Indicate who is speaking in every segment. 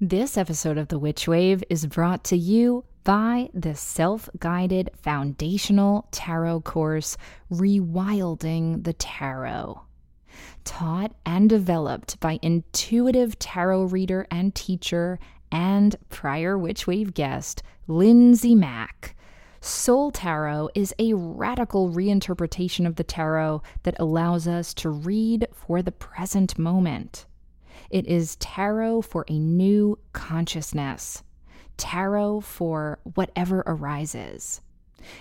Speaker 1: This episode of The Witch Wave is brought to you by the self guided foundational tarot course, Rewilding the Tarot. Taught and developed by intuitive tarot reader and teacher and prior Witch Wave guest, Lindsay Mack. Soul Tarot is a radical reinterpretation of the tarot that allows us to read for the present moment. It is tarot for a new consciousness, tarot for whatever arises.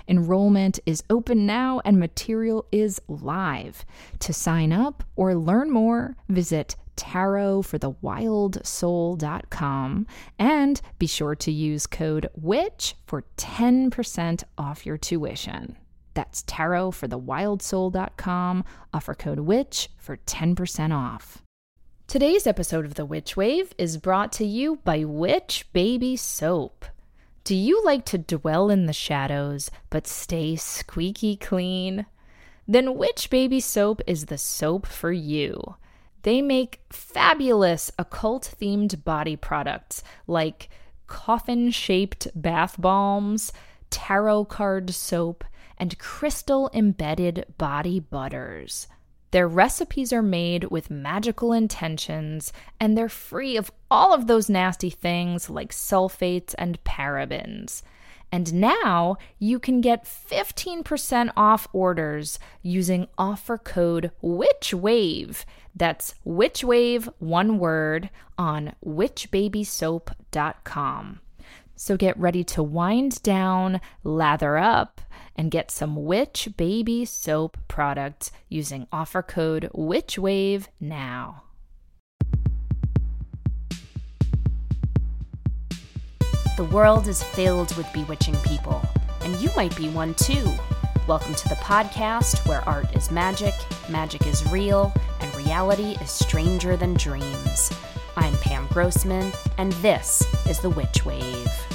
Speaker 1: Enrollment is open now and material is live. To sign up or learn more, visit tarotforthewildsoul.com and be sure to use code WITCH for 10% off your tuition. That's tarotforthewildsoul.com, offer code WITCH for 10% off. Today's episode of The Witch Wave is brought to you by Witch Baby Soap. Do you like to dwell in the shadows but stay squeaky clean? Then Witch Baby Soap is the soap for you. They make fabulous occult themed body products like coffin shaped bath balms, tarot card soap, and crystal embedded body butters. Their recipes are made with magical intentions, and they're free of all of those nasty things like sulfates and parabens. And now you can get 15% off orders using offer code WITCHWAVE. That's WITCHWAVE, one word, on witchbabysoap.com. So get ready to wind down, lather up, and get some Witch Baby Soap products using offer code WITCHWAVE now.
Speaker 2: The world is filled with bewitching people, and you might be one too. Welcome to the podcast where art is magic, magic is real, and reality is stranger than dreams. I'm Pam Grossman, and this is The Witch Wave.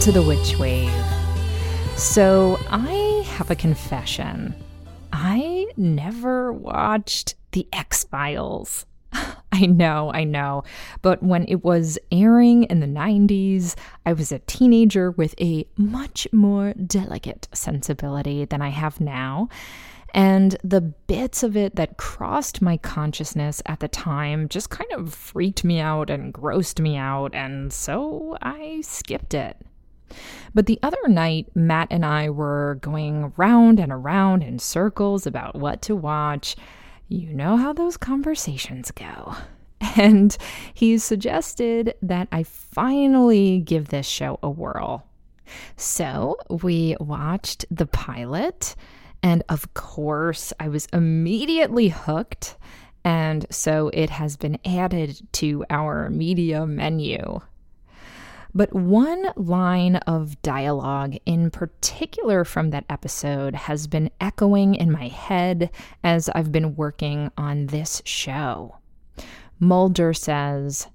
Speaker 1: To the Witch Wave. So, I have a confession. I never watched The X Files. I know, I know. But when it was airing in the 90s, I was a teenager with a much more delicate sensibility than I have now. And the bits of it that crossed my consciousness at the time just kind of freaked me out and grossed me out, and so I skipped it. But the other night, Matt and I were going round and around in circles about what to watch. You know how those conversations go. And he suggested that I finally give this show a whirl. So we watched the pilot. And of course, I was immediately hooked. And so it has been added to our media menu. But one line of dialogue in particular from that episode has been echoing in my head as I've been working on this show. Mulder says,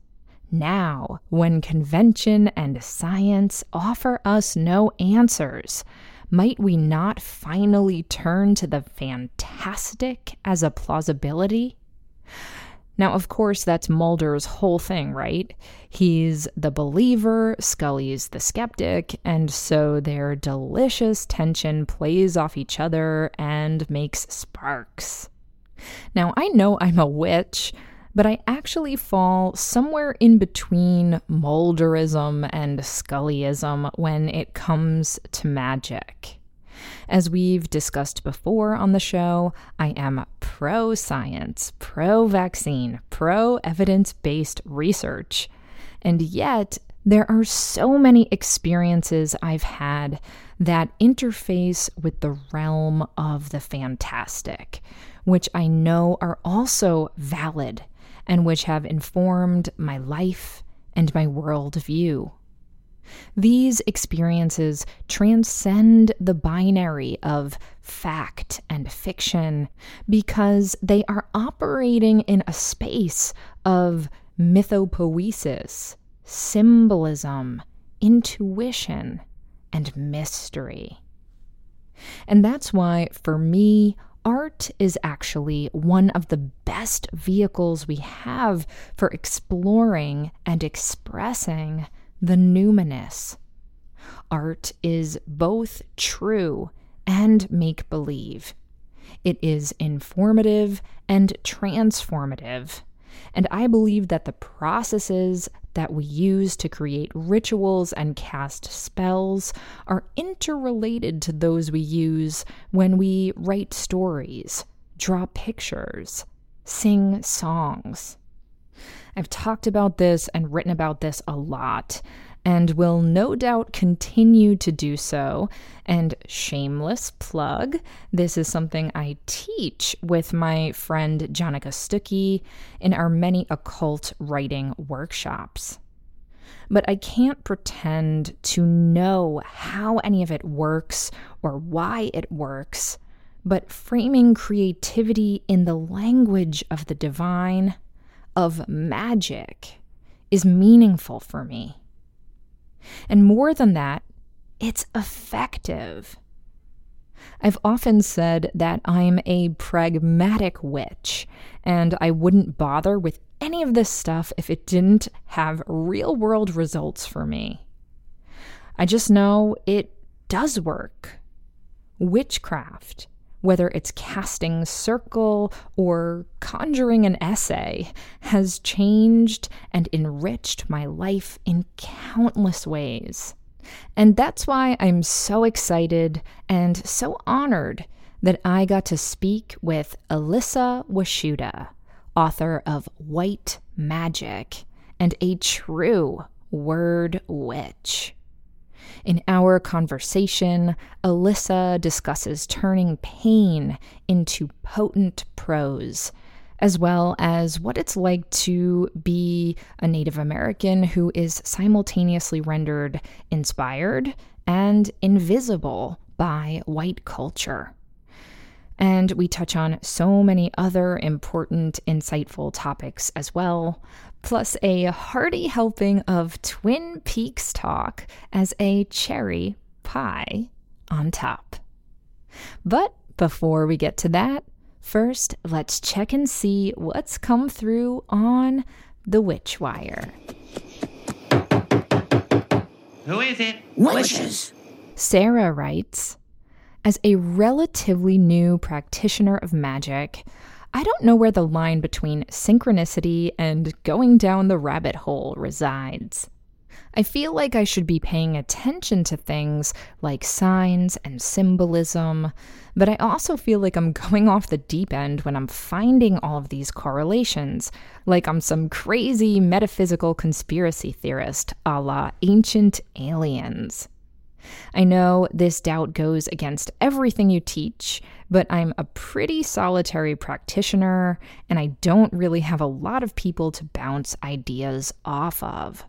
Speaker 1: Now, when convention and science offer us no answers, might we not finally turn to the fantastic as a plausibility? Now, of course, that's Mulder's whole thing, right? He's the believer, Scully's the skeptic, and so their delicious tension plays off each other and makes sparks. Now, I know I'm a witch, but I actually fall somewhere in between Mulderism and Scullyism when it comes to magic. As we've discussed before on the show, I am pro science, pro vaccine, pro evidence based research. And yet, there are so many experiences I've had that interface with the realm of the fantastic, which I know are also valid and which have informed my life and my worldview. These experiences transcend the binary of fact and fiction because they are operating in a space of mythopoesis, symbolism, intuition, and mystery. And that's why, for me, art is actually one of the best vehicles we have for exploring and expressing the numinous. Art is both true and make believe. It is informative and transformative. And I believe that the processes that we use to create rituals and cast spells are interrelated to those we use when we write stories, draw pictures, sing songs. I've talked about this and written about this a lot, and will no doubt continue to do so. And shameless plug, this is something I teach with my friend Jonica Stuckey in our many occult writing workshops. But I can't pretend to know how any of it works or why it works. But framing creativity in the language of the divine of magic is meaningful for me. And more than that, it's effective. I've often said that I'm a pragmatic witch, and I wouldn't bother with any of this stuff if it didn't have real world results for me. I just know it does work. Witchcraft whether it's casting circle or conjuring an essay, has changed and enriched my life in countless ways. And that's why I'm so excited and so honored that I got to speak with Elissa Washuta, author of White Magic and a true word witch. In our conversation, Elissa discusses turning pain into potent prose, as well as what it's like to be a Native American who is simultaneously rendered inspired and invisible by white culture. And we touch on so many other important, insightful topics as well, plus a hearty helping of Twin Peaks talk as a cherry pie on top. But before we get to that, first let's check and see what's come through on the Witch Wire.
Speaker 3: Who is it?
Speaker 4: Witches.
Speaker 1: Sarah writes As a relatively new practitioner of magic, I don't know where the line between synchronicity and going down the rabbit hole resides. I feel like I should be paying attention to things like signs and symbolism, but I also feel like I'm going off the deep end when I'm finding all of these correlations, like I'm some crazy metaphysical conspiracy theorist a la ancient aliens. I know this doubt goes against everything you teach, but I'm a pretty solitary practitioner and I don't really have a lot of people to bounce ideas off of.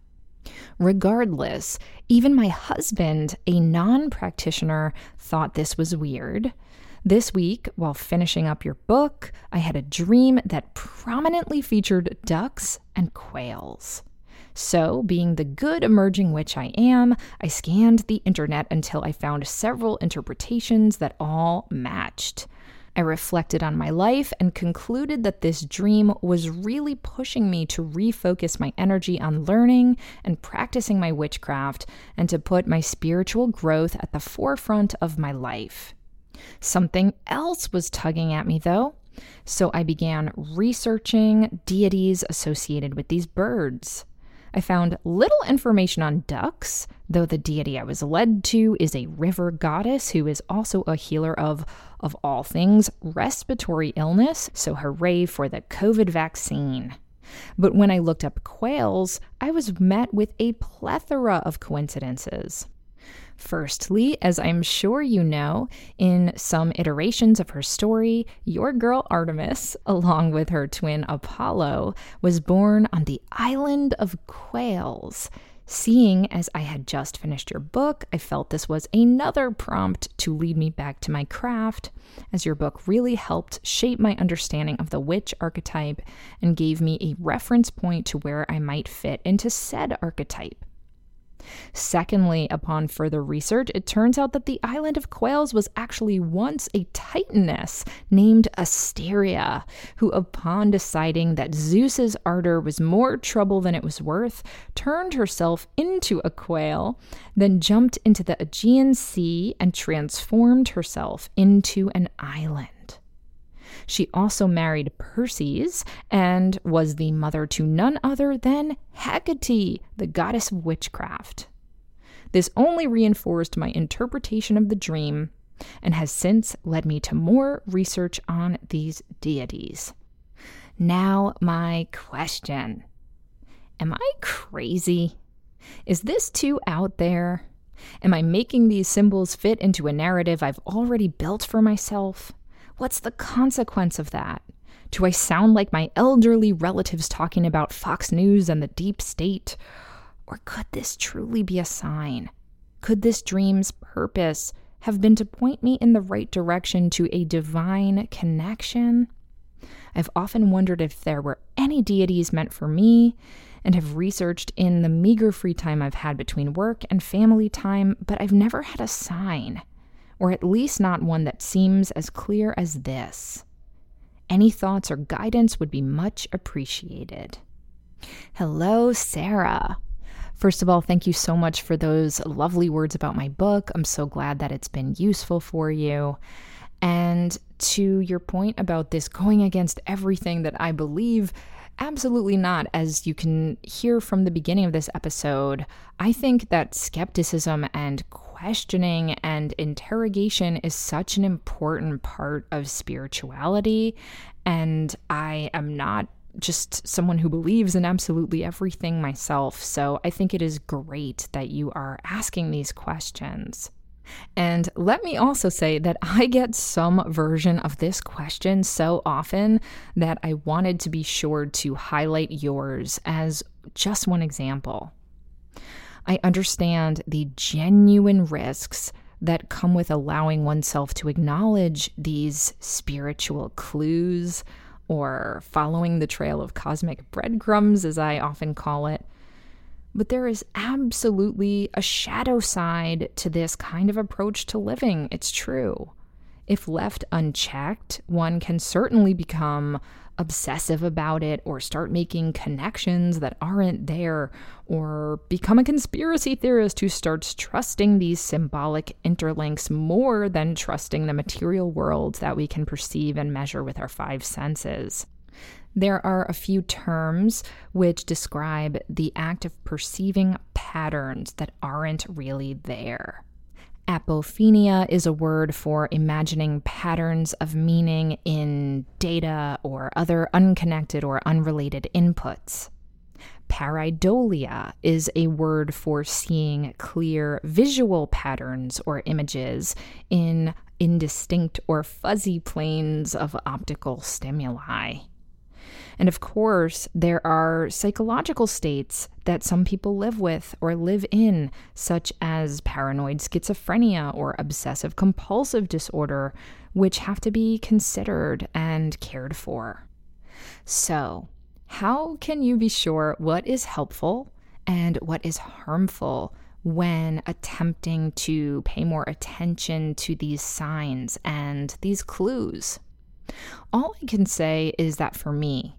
Speaker 1: Regardless, even my husband, a non practitioner, thought this was weird. This week, while finishing up your book, I had a dream that prominently featured ducks and quails. So, being the good emerging witch I am, I scanned the internet until I found several interpretations that all matched. I reflected on my life and concluded that this dream was really pushing me to refocus my energy on learning and practicing my witchcraft and to put my spiritual growth at the forefront of my life. Something else was tugging at me, though. So I began researching deities associated with these birds. I found little information on ducks, though the deity I was led to is a river goddess who is also a healer of, of all things, respiratory illness, so hooray for the COVID vaccine. But when I looked up quails, I was met with a plethora of coincidences. Firstly, as I'm sure you know, in some iterations of her story, your girl Artemis, along with her twin Apollo, was born on the island of Quails. Seeing as I had just finished your book, I felt this was another prompt to lead me back to my craft, as your book really helped shape my understanding of the witch archetype and gave me a reference point to where I might fit into said archetype. Secondly, upon further research, it turns out that the island of Quails was actually once a titaness named Asteria, who, upon deciding that Zeus's ardor was more trouble than it was worth, turned herself into a quail, then jumped into the Aegean Sea and transformed herself into an island. She also married Perses and was the mother to none other than Hecate, the goddess of witchcraft. This only reinforced my interpretation of the dream and has since led me to more research on these deities. Now, my question Am I crazy? Is this too out there? Am I making these symbols fit into a narrative I've already built for myself? What's the consequence of that? Do I sound like my elderly relatives talking about Fox News and the deep state? Or could this truly be a sign? Could this dream's purpose have been to point me in the right direction to a divine connection? I've often wondered if there were any deities meant for me and have researched in the meager free time I've had between work and family time, but I've never had a sign or at least not one that seems as clear as this. Any thoughts or guidance would be much appreciated. Hello, Sarah. First of all, thank you so much for those lovely words about my book. I'm so glad that it's been useful for you. And to your point about this going against everything that I believe, absolutely not. As you can hear from the beginning of this episode, I think that skepticism and questioning and interrogation is such an important part of spirituality. And I am not just someone who believes in absolutely everything myself. So I think it is great that you are asking these questions. And let me also say that I get some version of this question so often that I wanted to be sure to highlight yours as just one example. I understand the genuine risks that come with allowing oneself to acknowledge these spiritual clues or following the trail of cosmic breadcrumbs, as I often call it. But there is absolutely a shadow side to this kind of approach to living. It's true. If left unchecked, one can certainly become obsessive about it or start making connections that aren't there or become a conspiracy theorist who starts trusting these symbolic interlinks more than trusting the material world that we can perceive and measure with our five senses. There are a few terms which describe the act of perceiving patterns that aren't really there. Apophenia is a word for imagining patterns of meaning in data or other unconnected or unrelated inputs. Pareidolia is a word for seeing clear visual patterns or images in indistinct or fuzzy planes of optical stimuli. And of course, there are psychological states that some people live with or live in, such as paranoid schizophrenia or obsessive compulsive disorder, which have to be considered and cared for. So, how can you be sure what is helpful and what is harmful when attempting to pay more attention to these signs and these clues? All I can say is that for me,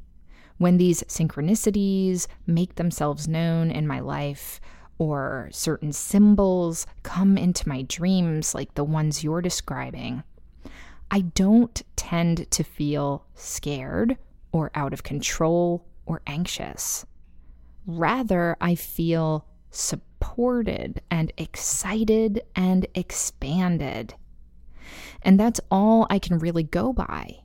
Speaker 1: when these synchronicities make themselves known in my life, or certain symbols come into my dreams, like the ones you're describing, I don't tend to feel scared or out of control or anxious. Rather, I feel supported and excited and expanded. And that's all I can really go by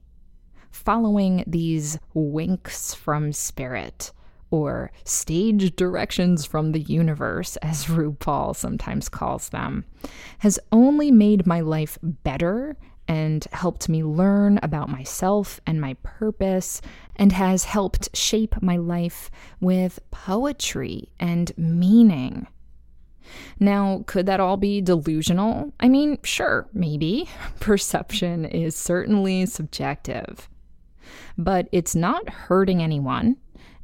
Speaker 1: following these winks from spirit or stage directions from the universe, as RuPaul sometimes calls them, has only made my life better and helped me learn about myself and my purpose, and has helped shape my life with poetry and meaning. Now, could that all be delusional? I mean, sure, maybe. Perception is certainly subjective. But it's not hurting anyone,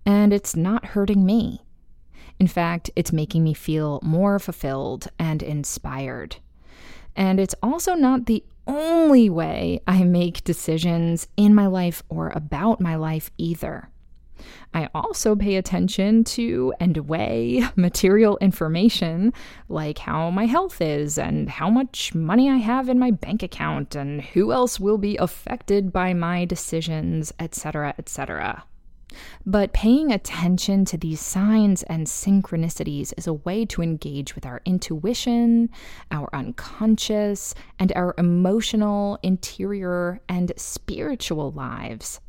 Speaker 1: and it's not hurting me. In fact, it's making me feel more fulfilled and inspired. And it's also not the only way I make decisions in my life or about my life either. I also pay attention to and weigh material information like how my health is and how much money I have in my bank account and who else will be affected by my decisions, etc., etc. But paying attention to these signs and synchronicities is a way to engage with our intuition, our unconscious, and our emotional, interior, and spiritual lives.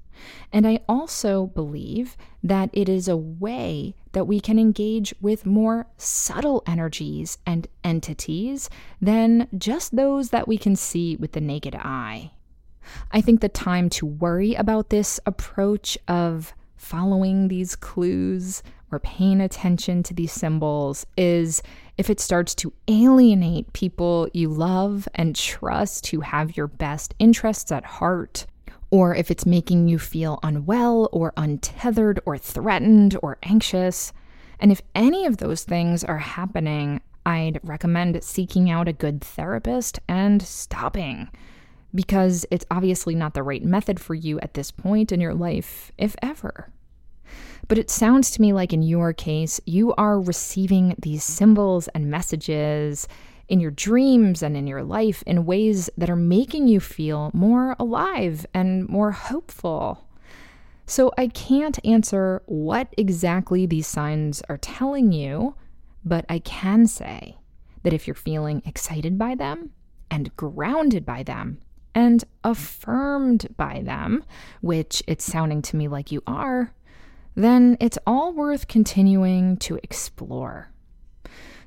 Speaker 1: And I also believe that it is a way that we can engage with more subtle energies and entities than just those that we can see with the naked eye. I think the time to worry about this approach of following these clues or paying attention to these symbols is if it starts to alienate people you love and trust who have your best interests at heart or if it's making you feel unwell or untethered or threatened or anxious. And if any of those things are happening, I'd recommend seeking out a good therapist and stopping because it's obviously not the right method for you at this point in your life, if ever. But it sounds to me like in your case, you are receiving these symbols and messages in your dreams and in your life in ways that are making you feel more alive and more hopeful. So I can't answer what exactly these signs are telling you, but I can say that if you're feeling excited by them and grounded by them and affirmed by them, which it's sounding to me like you are, then it's all worth continuing to explore.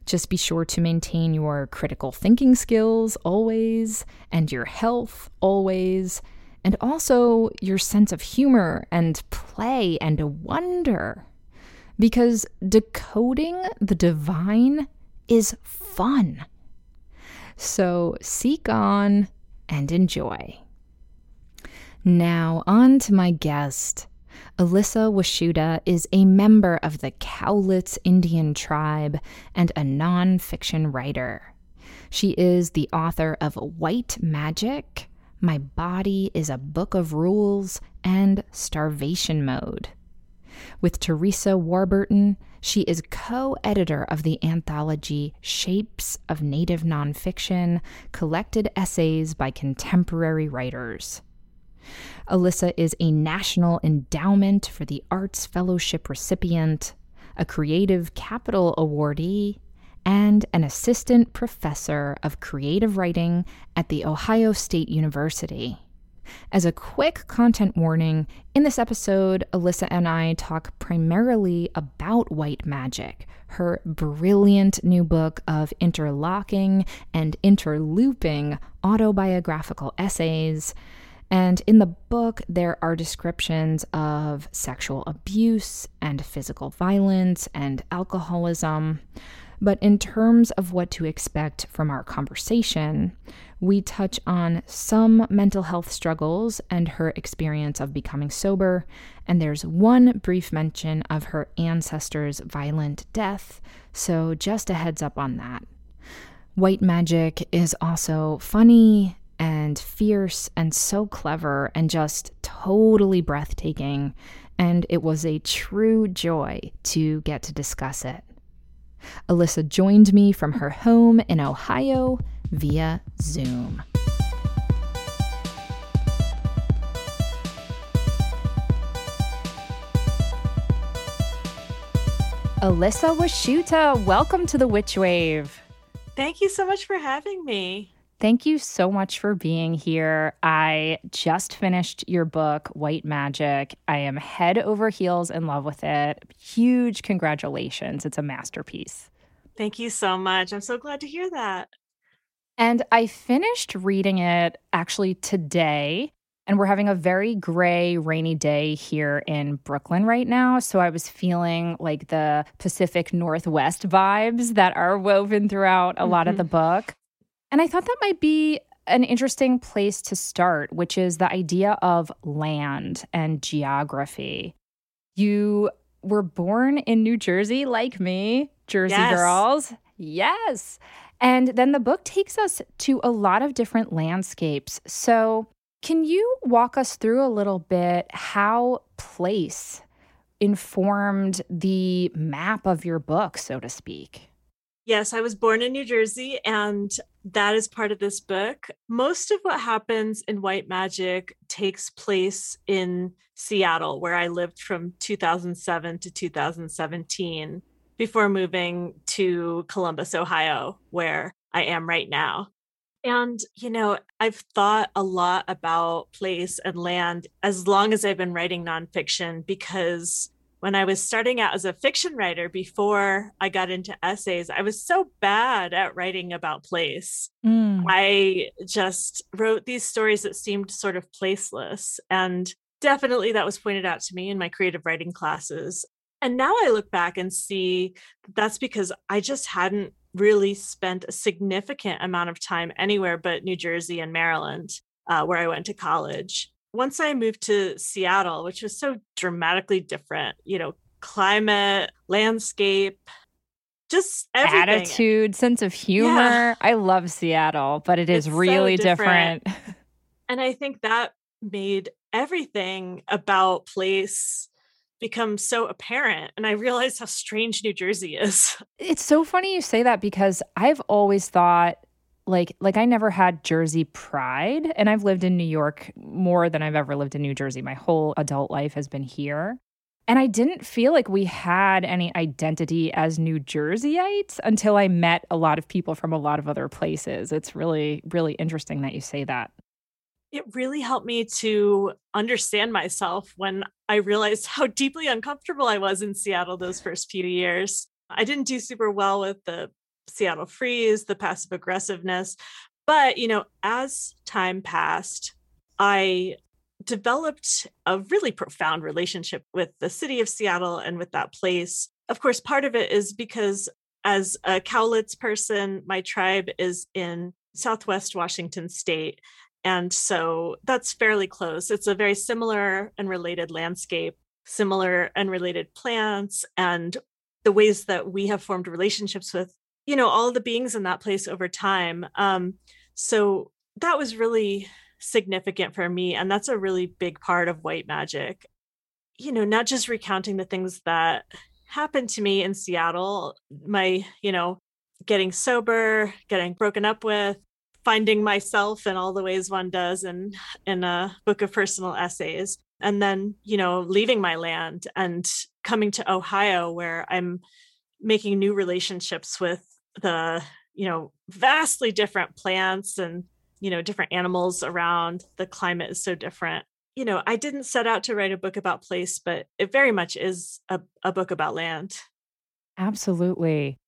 Speaker 1: Just be sure to maintain your critical thinking skills always, and your health always, and also your sense of humor and play and wonder. Because decoding the divine is fun. So seek on and enjoy. Now, on to my guest. Elissa Washuta is a member of the Cowlitz Indian tribe and a nonfiction writer. She is the author of White Magic, My Body is a Book of Rules, and Starvation Mode. With Theresa Warburton, she is co editor of the anthology Shapes of Native Nonfiction Collected Essays by Contemporary Writers. Elissa is a National Endowment for the Arts Fellowship recipient, a Creative Capital awardee, and an assistant professor of creative writing at The Ohio State University. As a quick content warning, in this episode, Elissa and I talk primarily about white magic, her brilliant new book of interlocking and interlooping autobiographical essays and in the book, there are descriptions of sexual abuse and physical violence and alcoholism. But in terms of what to expect from our conversation, we touch on some mental health struggles and her experience of becoming sober, and there's one brief mention of her ancestor's violent death, so just a heads up on that. White magic is also funny and fierce and so clever and just totally breathtaking. And it was a true joy to get to discuss it. Elissa joined me from her home in Ohio via Zoom. Elissa Washuta, welcome to the Witch Wave.
Speaker 4: Thank you so much for having me.
Speaker 1: Thank you so much for being here. I just finished your book, White Magic. I am head over heels in love with it. Huge congratulations. It's a masterpiece.
Speaker 4: Thank you so much. I'm so glad to hear that.
Speaker 1: And I finished reading it actually today. And we're having a very gray, rainy day here in Brooklyn right now. So I was feeling like the Pacific Northwest vibes that are woven throughout a mm-hmm. lot of the mm-hmm. book. And I thought that might be an interesting place to start, which is the idea of land and geography. You were born in New Jersey, like me, Jersey yes. girls. Yes. And then the book takes us to a lot of different landscapes. So, can you walk us through a little bit how place informed the map of your book, so to speak?
Speaker 4: Yes, I was born in New Jersey, and that is part of this book. Most of what happens in White Magic takes place in Seattle, where I lived from 2007 to 2017 before moving to Columbus, Ohio, where I am right now. And, you know, I've thought a lot about place and land as long as I've been writing nonfiction because when I was starting out as a fiction writer before I got into essays, I was so bad at writing about place. Mm. I just wrote these stories that seemed sort of placeless. And definitely that was pointed out to me in my creative writing classes. And now I look back and see that that's because I just hadn't really spent a significant amount of time anywhere but New Jersey and Maryland, uh, where I went to college. Once I moved to Seattle, which was so dramatically different, you know, climate, landscape, just everything.
Speaker 1: attitude, sense of humor. Yeah. I love Seattle, but it is it's really so different. different.
Speaker 4: and I think that made everything about place become so apparent and i realized how strange new jersey is
Speaker 1: it's so funny you say that because i've always thought like like i never had jersey pride and i've lived in new york more than i've ever lived in new jersey. My whole adult life has been here. And i didn't feel like we had any identity as new jerseyites until i met a lot of people from a lot of other places. It's really really interesting that you say that.
Speaker 4: It really helped me to understand myself when I realized how deeply uncomfortable I was in Seattle those first few years. I didn't do super well with the Seattle freeze, the passive aggressiveness. But, you know, as time passed, I developed a really profound relationship with the city of Seattle and with that place. Of course, part of it is because as a Cowlitz person, my tribe is in Southwest Washington state. And so that's fairly close. It's a very similar and related landscape, similar and related plants, and the ways that we have formed relationships with, you know, all the beings in that place over time. Um, so that was really significant for me. And that's a really big part of white magic. You know, not just recounting the things that happened to me in Seattle, my, you know, getting sober, getting broken up with, finding myself in all the ways one does in in a book of personal essays and then you know leaving my land and coming to ohio where i'm making new relationships with the you know vastly different plants and you know different animals around. The climate is so different. You know i didn't set out to write a book about place but it very much is a, a book about land.
Speaker 1: Absolutely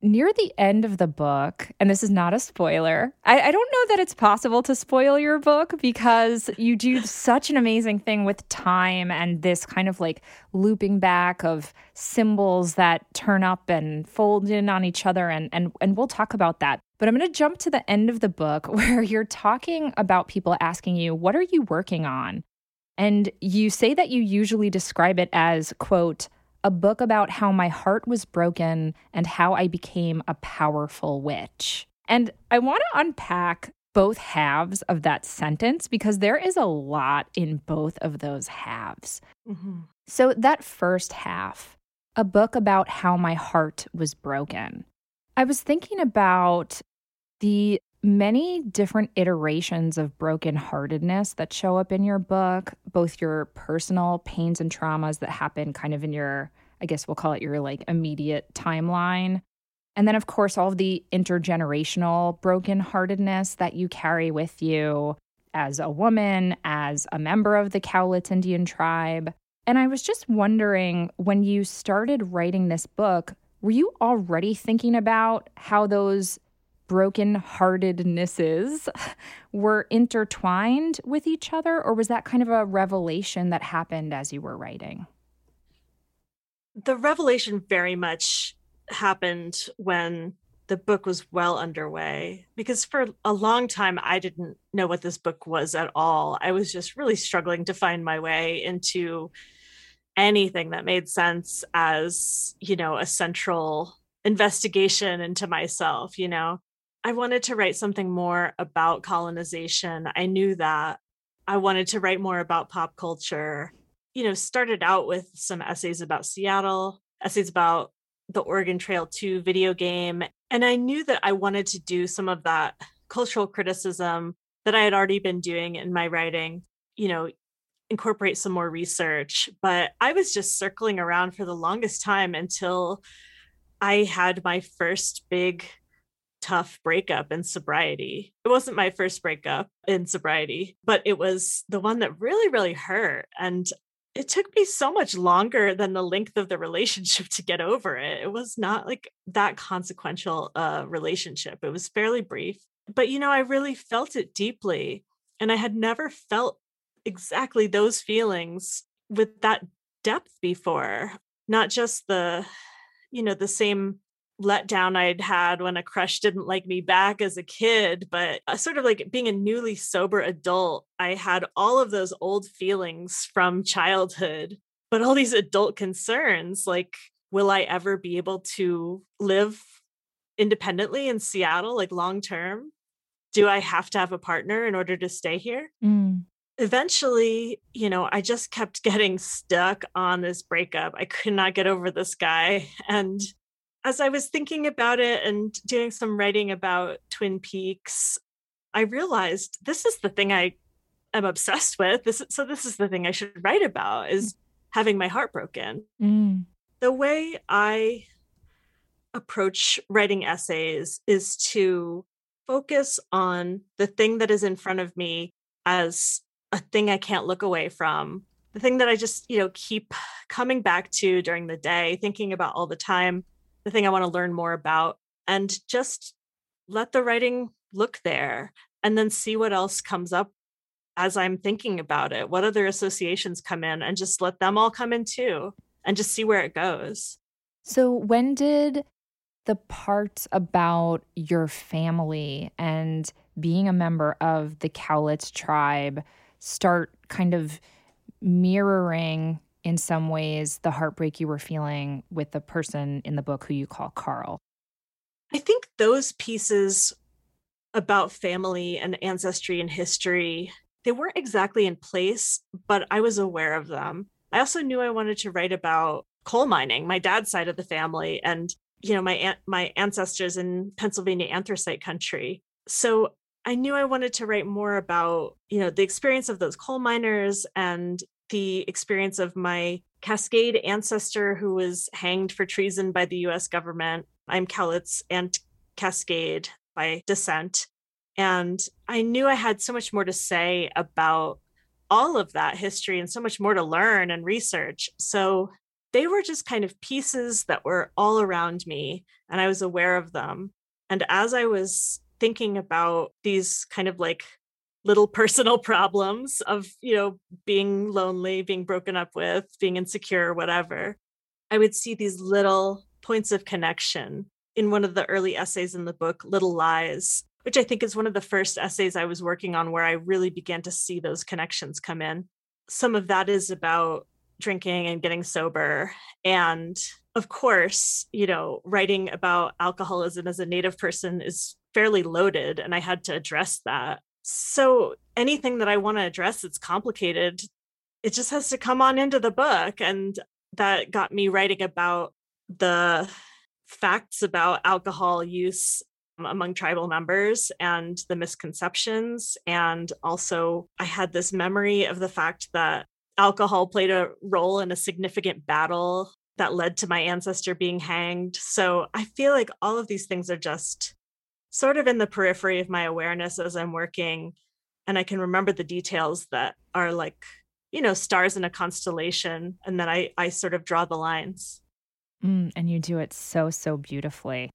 Speaker 1: near the end of the book, and this is not a spoiler, I, I, don't know that it's possible to spoil your book because you do such an amazing thing with time and this kind of like looping back of symbols that turn up and fold in on each other. And, and, and we'll talk about that. But I'm going to jump to the end of the book where you're talking about people asking you, What are you working on? And you say that you usually describe it as, quote, a book about how my heart was broken and how I became a powerful witch. And I want to unpack both halves of that sentence because there is a lot in both of those halves. Mm-hmm. So, that first half, a book about how my heart was broken. I was thinking about the many different iterations of brokenheartedness that show up in your book, both your personal pains and traumas that happen kind of in your, I guess we'll call it your like immediate timeline, And then, of course, all of the intergenerational brokenheartedness that you carry with you as a woman, as a member of the Cowlitz Indian tribe. And I was just wondering when you started writing this book, were you already thinking about how those broken heartednesses were intertwined with each other? Or was that kind of a revelation that happened as you were writing?
Speaker 4: The revelation very much happened when the book was well underway because for a long time I didn't know what this book was at all. I was just really struggling to find my way into anything that made sense as, you know, a central investigation into myself, you know. I wanted to write something more about colonization. I knew that. I wanted to write more about pop culture. You know, started out with some essays about Seattle, essays about the Oregon Trail 2 video game. And I knew that I wanted to do some of that cultural criticism that I had already been doing in my writing, you know, incorporate some more research. But I was just circling around for the longest time until I had my first big tough breakup in sobriety. It wasn't my first breakup in sobriety, but it was the one that really, really hurt. And it took me so much longer than the length of the relationship to get over it. It was not like that consequential uh, relationship. It was fairly brief, but you know, I really felt it deeply, and I had never felt exactly those feelings with that depth before. Not just the, you know, the same letdown I'd had when a crush didn't like me back as a kid, but uh, sort of like being a newly sober adult, I had all of those old feelings from childhood, but all these adult concerns like, will I ever be able to live independently in Seattle, like long term? Do I have to have a partner in order to stay here? Mm. Eventually, you know, I just kept getting stuck on this breakup. I could not get over this guy. And as I was thinking about it and doing some writing about Twin Peaks, I realized this is the thing I am obsessed with. This so this is the thing I should write about is having my heart broken. Mm. The way I approach writing essays is to focus on the thing that is in front of me as a thing I can't look away from. The thing that I just, you know, keep coming back to during the day, thinking about all the time the thing I want to learn more about, and just let the writing look there and then see what else comes up as I'm thinking about it. What other associations come in and just let them all come in too and just see where it goes.
Speaker 1: So, when did the parts about your family and being a member of the Cowlitz tribe start kind of mirroring in some ways the heartbreak you were feeling with the person in the book who you call Carl?
Speaker 4: I think those pieces about family and ancestry and history, they weren't exactly in place, but I was aware of them. I also knew I wanted to write about coal mining, my dad's side of the family, and you know my my ancestors in Pennsylvania anthracite country. So I knew I wanted to write more about you know the experience of those coal miners and the experience of my Cascade ancestor who was hanged for treason by the US government. I'm Cowlitz and Cascade by descent. And I knew I had so much more to say about all of that history and so much more to learn and research. So they were just kind of pieces that were all around me, and I was aware of them. And as I was thinking about these kind of like little personal problems of you know being lonely being broken up with being insecure whatever i would see these little points of connection in one of the early essays in the book little lies which i think is one of the first essays i was working on where i really began to see those connections come in. Some of that is about drinking and getting sober and of course you know writing about alcoholism as a native person is fairly loaded and i had to address that so anything that I want to address that's complicated, it just has to come on into the book. And that got me writing about the facts about alcohol use among tribal members and the misconceptions. And also, I had this memory of the fact that alcohol played a role in a significant battle that led to my ancestor being hanged. So I feel like all of these things are just sort of in the periphery of my awareness as I'm working. And I can remember the details that are like, you know, stars in a constellation. And then I, I sort of draw the lines.
Speaker 1: Mm, and you do it so, so beautifully.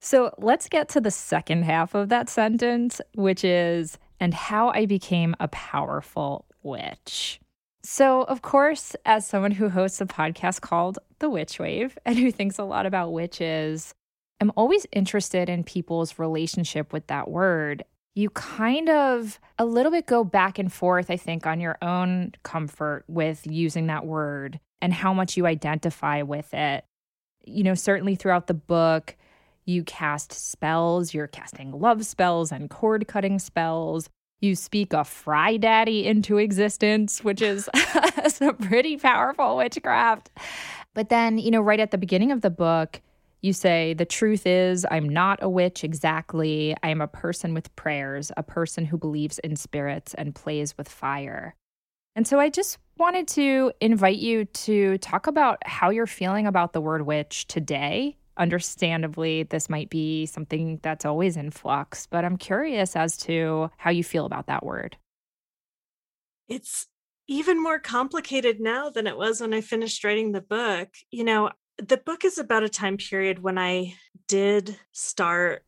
Speaker 1: So let's get to the second half of that sentence, which is, and how I became a powerful witch. So, of course, as someone who hosts a podcast called The Witch Wave and who thinks a lot about witches, I'm always interested in people's relationship with that word. You kind of a little bit go back and forth, I think, on your own comfort with using that word and how much you identify with it. You know, certainly throughout the book, you cast spells, you're casting love spells and cord cutting spells you speak a fry daddy into existence, which is some pretty powerful witchcraft. But then, you know, right at the beginning of the book, you say, The truth is, I'm not a witch exactly. I am a person with prayers, a person who believes in spirits and plays with fire. And so I just wanted to invite you to talk about how you're feeling about the word witch today understandably, this might be something that's always in flux, but I'm curious as to how you feel about that word.
Speaker 4: It's even more complicated now than it was when I finished writing the book. You know, the book is about a time period when I did start,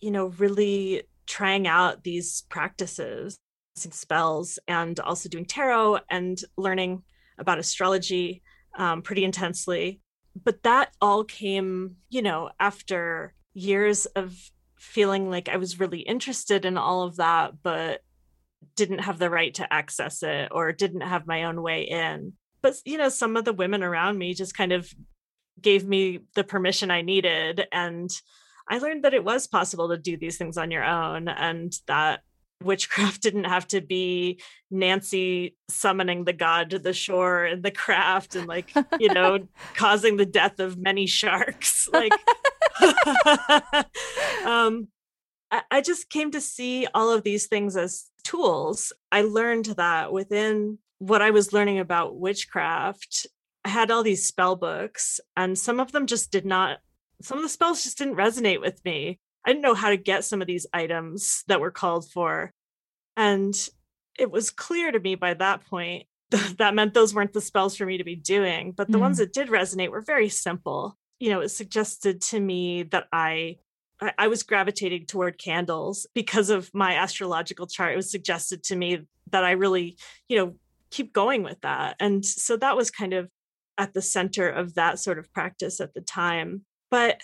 Speaker 4: you know, really trying out these practices, spells, and also doing tarot and learning about astrology um, pretty intensely but that all came, you know, after years of feeling like I was really interested in all of that, but didn't have the right to access it or didn't have my own way in. But, you know, some of the women around me just kind of gave me the permission I needed. And I learned that it was possible to do these things on your own and that witchcraft didn't have to be Nancy summoning the god to the shore and the craft and like, you know, causing the death of many sharks. Like um I, I just came to see all of these things as tools. I learned that within what I was learning about witchcraft, I had all these spell books, and some of them just did not, some of the spells just didn't resonate with me. I didn't know how to get some of these items that were called for. And it was clear to me by that point that meant those weren't the spells for me to be doing. But the mm. ones that did resonate were very simple. You know, it suggested to me that I I was gravitating toward candles because of my astrological chart. It was suggested to me that I really, you know, keep going with that. And so that was kind of at the center of that sort of practice at the time. But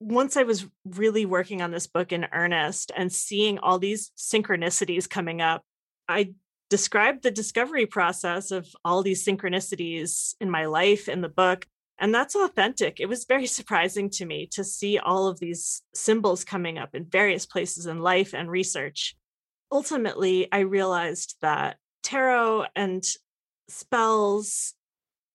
Speaker 4: once I was really working on this book in earnest and seeing all these synchronicities coming up, I described the discovery process of all these synchronicities in my life in the book. And that's authentic. It was very surprising to me to see all of these symbols coming up in various places in life and research. Ultimately, I realized that tarot and spells,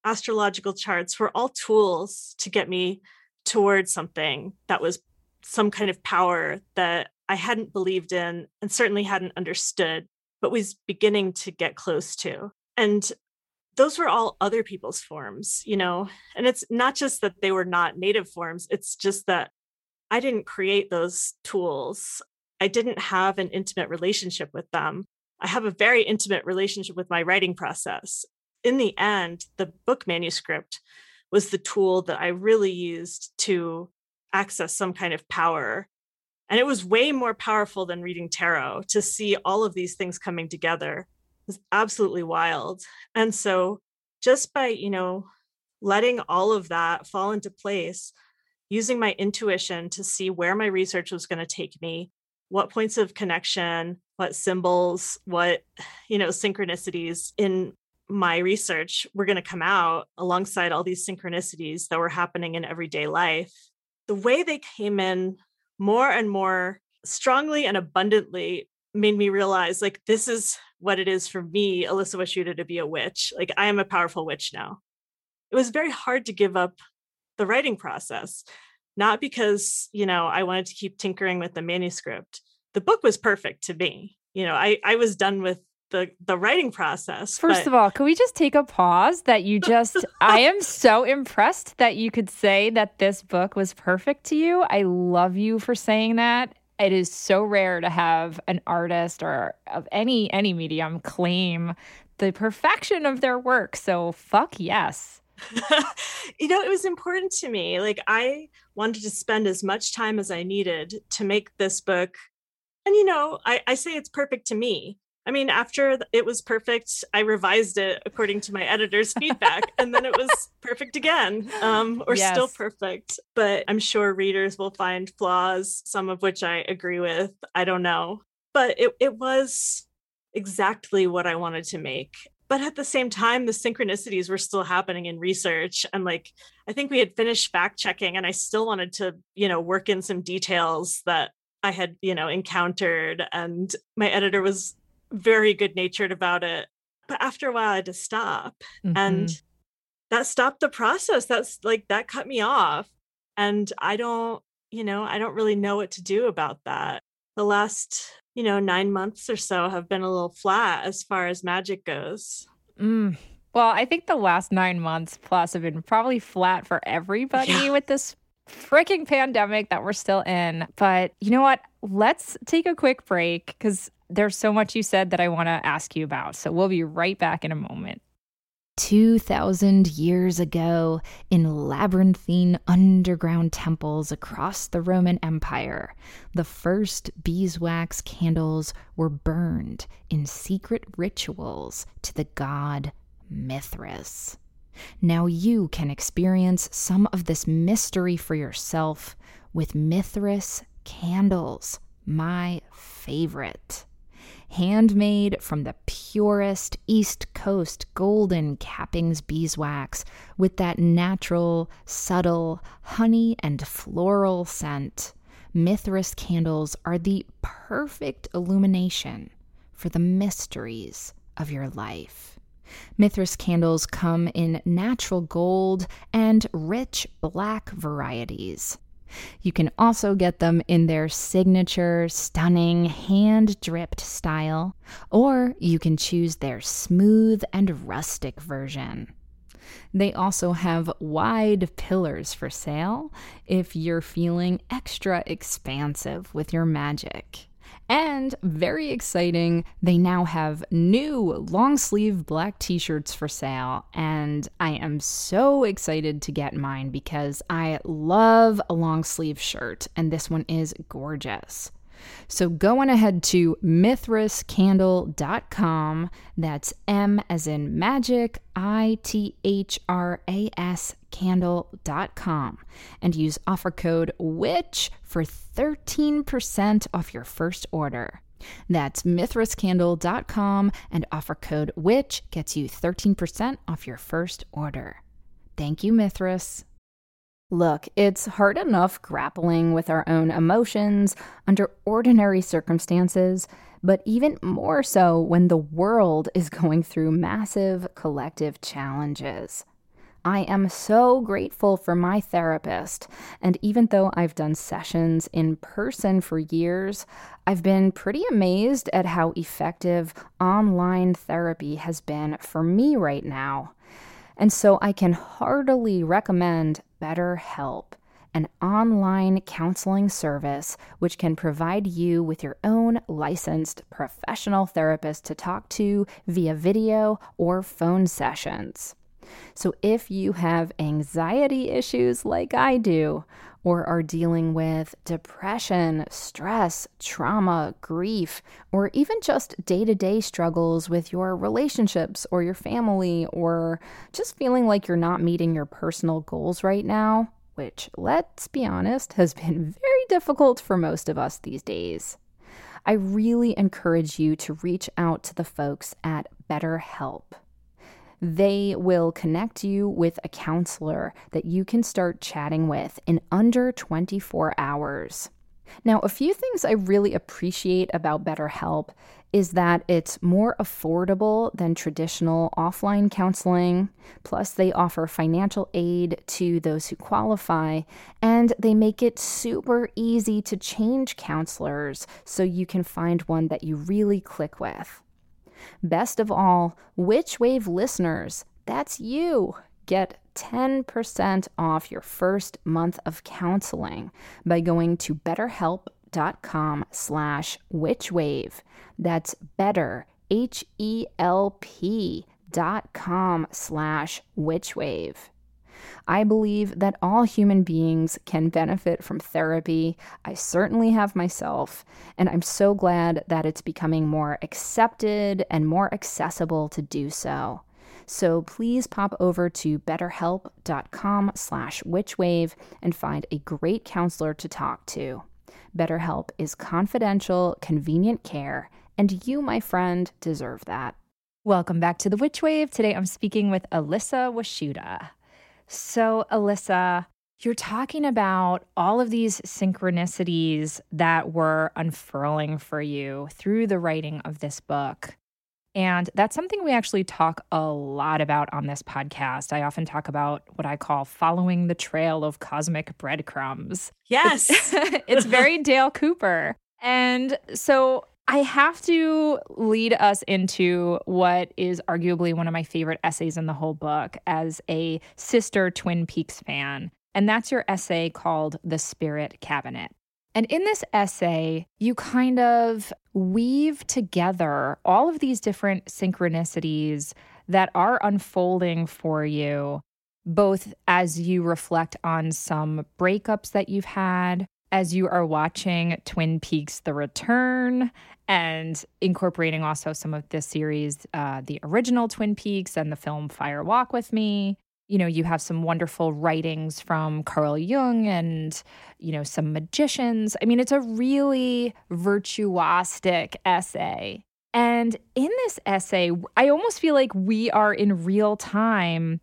Speaker 4: astrological charts were all tools to get me towards something that was some kind of power that I hadn't believed in and certainly hadn't understood, but was beginning to get close to. And those were all other people's forms, you know? And it's not just that they were not native forms, it's just that I didn't create those tools. I didn't have an intimate relationship with them. I have a very intimate relationship with my writing process. In the end, the book manuscript was the tool that I really used to access some kind of power. And it was way more powerful than reading tarot to see all of these things coming together. It was absolutely wild. And so just by, you know, letting all of that fall into place, using my intuition to see where my research was going to take me, what points of connection, what symbols, what, you know, synchronicities in my research were going to come out alongside all these synchronicities that were happening in everyday life. The way they came in more and more strongly and abundantly made me realize like this is what it is for me, Elissa Washuta, to be a witch. Like I am a powerful witch now. It was very hard to give up the writing process, not because, you know, I wanted to keep tinkering with the manuscript. The book was perfect to me. You know, I, I was done with the the writing process.
Speaker 1: First
Speaker 4: but-
Speaker 1: of all, can we just take a pause that you just I am so impressed that you could say that this book was perfect to you. I love you for saying that. It is so rare to have an artist or of any any medium claim the perfection of their work. So fuck yes.
Speaker 4: you know, it was important to me. Like I wanted to spend as much time as I needed to make this book. And you know, I, I say it's perfect to me. I mean, after it was perfect, I revised it according to my editor's feedback, and then it was perfect again, um, or
Speaker 1: Yes.
Speaker 4: still perfect. But I'm sure readers will find flaws, some of which I agree with. I don't know. But it, it was exactly what I wanted to make. But at the same time, the synchronicities were still happening in research. And like, I think we had finished fact checking, and I still wanted to, you know, work in some details that I had, you know, encountered. And my editor was very good natured about it. But after a while, I had to stop. And
Speaker 1: Mhm.
Speaker 4: that stopped the process. That's like, that cut me off. And I don't, you know, I don't really know what to do about that. The last, you know, nine months or so have been a little flat as far as magic goes.
Speaker 1: Mm. Well, I think the last nine months plus have been probably flat for everybody
Speaker 4: Yeah.
Speaker 1: with this freaking pandemic that we're still in. But you know what? Let's take a quick break because there's so much you said that I want to ask you about. So we'll be right back in a moment. 2,000 years ago, in labyrinthine underground temples across the Roman Empire, the first beeswax candles were burned in secret rituals to the god Mithras. Now you can experience some of this mystery for yourself with Mithras candles, my favorite handmade from the purest East Coast golden cappings beeswax with that natural, subtle honey and floral scent. Mithras candles are the perfect illumination for the mysteries of your life. Mithras candles come in natural gold and rich black varieties. You can also get them in their signature, stunning, hand dripped style, or you can choose their smooth and rustic version. They also have wide pillars for sale if you're feeling extra expansive with your magic. And very exciting, they now have new long sleeve black t shirts for sale. And I am so excited to get mine because I love a long sleeve shirt, and this one is gorgeous. So go on ahead to mithrascandle.com. That's M as in magic, I T H R A S candle.com and use offer code WITCH for 13% off your first order. That's mithrascandle.com and offer code WITCH gets you 13% off your first order. Thank you, Mithras. Look, it's hard enough grappling with our own emotions under ordinary circumstances, but even more so when the world is going through massive collective challenges. I am so grateful for my therapist, and even though I've done sessions in person for years, I've been pretty amazed at how effective online therapy has been for me right now. And so I can heartily recommend BetterHelp, an online counseling service which can provide you with your own licensed professional therapist to talk to via video or phone sessions. So if you have anxiety issues like I do, or are dealing with depression, stress, trauma, grief, or even just day to day struggles with your relationships or your family, or just feeling like you're not meeting your personal goals right now, which, let's be honest, has been very difficult for most of us these days. I really encourage you to reach out to the folks at BetterHelp. They will connect you with a counselor that you can start chatting with in under 24 hours. Now, a few things I really appreciate about BetterHelp is that it's more affordable than traditional offline counseling. Plus, they offer financial aid to those who qualify, and they make it super easy to change counselors so you can find one that you really click with. Best of all, Witch Wave listeners, that's you, get 10% off your first month of counseling by going to betterhelp.com slash witchwave. That's better, H-E-L-P dot com slash witchwave. I believe that all human beings can benefit from therapy. I certainly have myself, and I'm so glad that it's becoming more accepted and more accessible to do so. So please pop over to betterhelp.com slash witchwave and find a great counselor to talk to. BetterHelp is confidential, convenient care, and you, my friend, deserve that. Welcome back to the Witch Wave. Today I'm speaking with Elissa Washuta. So, Elissa, you're talking about all of these synchronicities that were unfurling for you through the writing of this book. And that's something we actually talk a lot about on this podcast. I often talk about what I call following the trail of cosmic breadcrumbs.
Speaker 4: Yes.
Speaker 1: It's, it's very Dale Cooper. And so I have to lead us into what is arguably one of my favorite essays in the whole book as a sister Twin Peaks fan. And that's your essay called The Spirit Cabinet. And in this essay, you kind of weave together all of these different synchronicities that are unfolding for you, both as you reflect on some breakups that you've had, as you are watching Twin Peaks The Return, and incorporating also some of this series, uh, the original Twin Peaks and the film Fire Walk with Me you know, you have some wonderful writings from Carl Jung and, you know, some magicians. I mean, it's a really virtuosic essay. And in this essay, I almost feel like we are in real time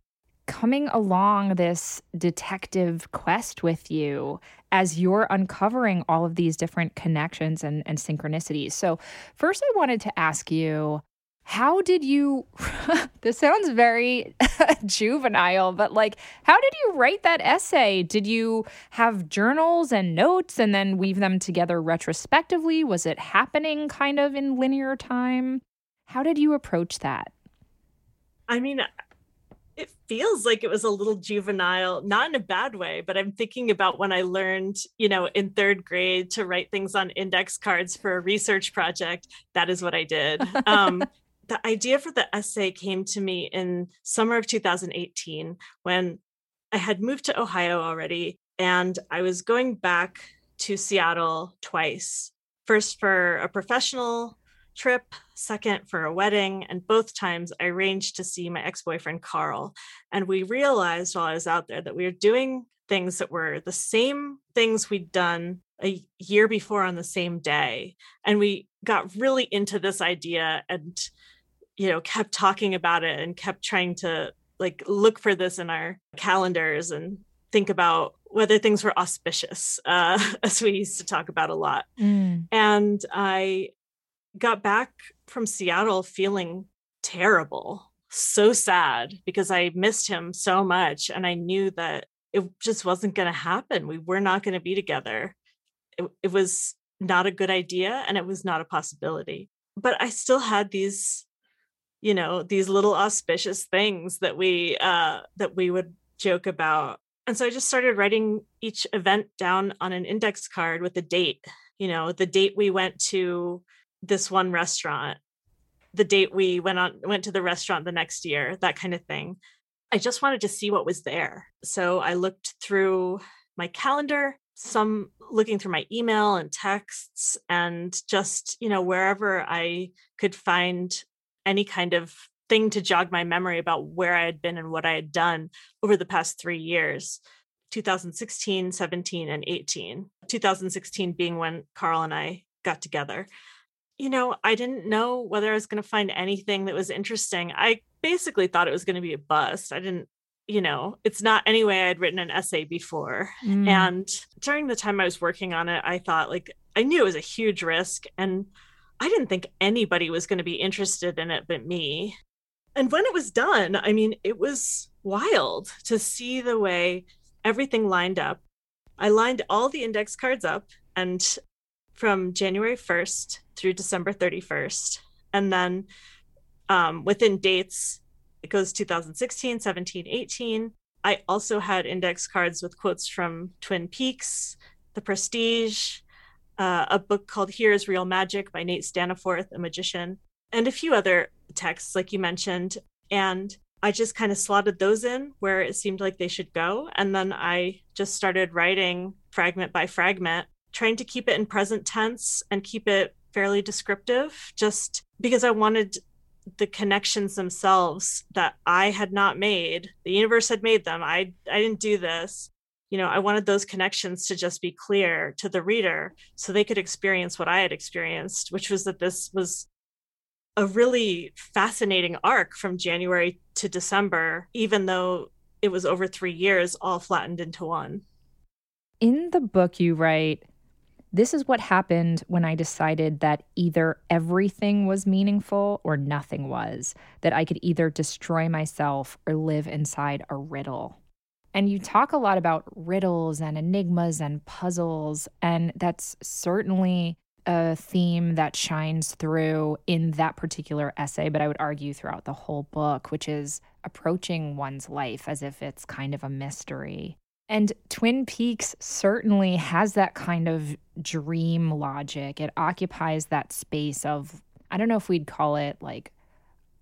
Speaker 1: coming along this detective quest with you as you're uncovering all of these different connections and, and synchronicities. So, first, I wanted to ask you how did you this sounds very juvenile but like how did you write that essay? Did you have journals and notes and then weave them together retrospectively? Was it happening kind of in linear time? How did you approach that?
Speaker 4: I mean it feels like it was a little juvenile not in a bad way but i'm thinking about when i learned you know in third grade to write things on index cards for a research project that is what i did um, the idea for the essay came to me in summer of 2018 when I had moved to Ohio already and I was going back to Seattle twice. First for a professional trip, second for a wedding, and both times I arranged to see my ex-boyfriend Carl. And we realized while I was out there that we were doing things that were the same things we'd done a year before on the same day. And we got really into this idea and you know kept talking about it and kept trying to like look for this in our calendars and think about whether things were auspicious uh, as we used to talk about a lot mm. and i got back from seattle feeling terrible so sad because i missed him so much and i knew that it just wasn't going to happen. We were not going to be together. It, it was not a good idea and it was not a possibility. But i still had these you know these little auspicious things that we uh that we would joke about. And so i just started writing each event down on an index card with a date you know the date we went to this one restaurant the date we went on went to the restaurant the next year that kind of thing i just wanted to see what was there so i looked through my calendar some looking through my email and texts and just you know wherever i could find any kind of thing to jog my memory about where I had been and what I had done over the past three years 2016, 17, and 18. 2016 being when Carl and I got together. You know, I didn't know whether I was going to find anything that was interesting. I basically thought it was going to be a bust. I didn't, you know, it's not anyway I'd written an essay before. Mm. And during the time I was working on it, I thought like I knew it was a huge risk and I didn't think anybody was going to be interested in it but me. And when it was done, I mean, it was wild to see the way everything lined up. I lined all the index cards up and from January 1st through December 31st. And then um, within dates. It goes 2016, 17, 18. I also had index cards with quotes from Twin Peaks, The Prestige, uh, a book called Here is Real Magic by Nate Staniforth, a magician, and a few other texts, like you mentioned. And I just kind of slotted those in where it seemed like they should go. And then I just started writing fragment by fragment, trying to keep it in present tense and keep it fairly descriptive, just because I wanted the connections themselves that I had not made. The universe had made them. I I didn't do this you know, I wanted those connections to just be clear to the reader so they could experience what I had experienced, which was that this was a really fascinating arc from January to December, even though it was over three years, all flattened into one.
Speaker 1: In the book, you write, This is what happened when I decided that either everything was meaningful or nothing was, that I could either destroy myself or live inside a riddle. And you talk a lot about riddles and enigmas and puzzles. And that's certainly a theme that shines through in that particular essay, but I would argue throughout the whole book, which is approaching one's life as if it's kind of a mystery. And Twin Peaks certainly has that kind of dream logic. It occupies that space of, I don't know if we'd call it like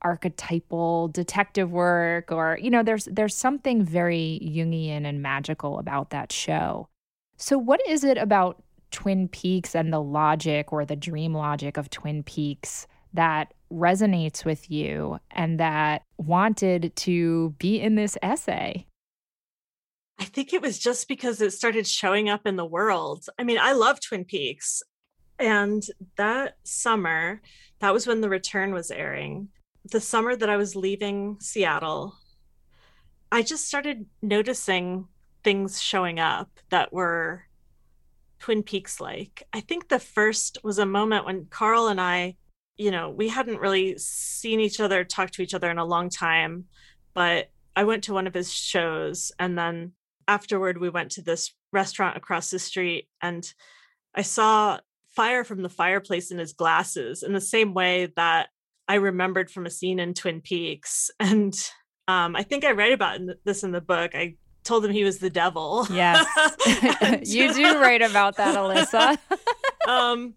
Speaker 1: archetypal detective work or you know there's there's something very jungian and magical about that show so what is it about twin peaks and the logic or the dream logic of twin peaks that resonates with you and that wanted to be in this essay
Speaker 4: I think it was just because it started showing up in the world. I mean, I love Twin Peaks. And that summer, that was when The Return was airing the summer that I was leaving Seattle, I just started noticing things showing up that were Twin Peaks like. I think the first was a moment when Carl and I, you know, we hadn't really seen each other, talked to each other in a long time, but I went to one of his shows and then afterward we went to this restaurant across the street and I saw fire from the fireplace in his glasses in the same way that I remembered from a scene in Twin Peaks. And um, I think I write about this in the book. I told him he was the devil.
Speaker 1: Yes. you do write about that, Elissa.
Speaker 4: um,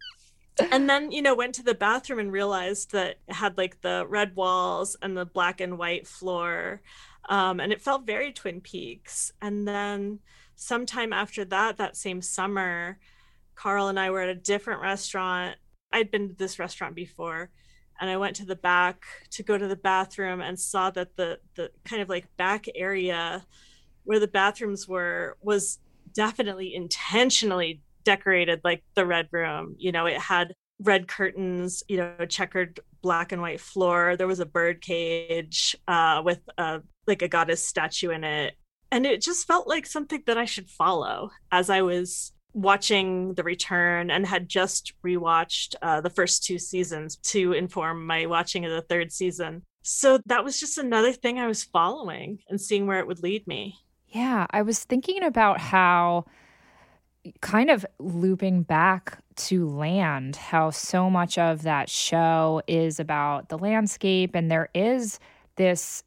Speaker 4: and then, you know, went to the bathroom and realized that it had like the red walls and the black and white floor. Um, and it felt very Twin Peaks. And then sometime after that, that same summer, Carl and I were at a different restaurant. I'd been to this restaurant before and I went to the back to go to the bathroom and saw that the the kind of like back area where the bathrooms were was definitely intentionally decorated like the red room. You know, it had red curtains, you know, checkered black and white floor. There was a bird cage uh, with a like a goddess statue in it. And it just felt like something that I should follow as I was watching The Return and had just rewatched uh, the first two seasons to inform my watching of the third season. So that was just another thing I was following and seeing where it would lead me.
Speaker 1: Yeah, I was thinking about how kind of looping back to land, how so much of that show is about the landscape, and there is this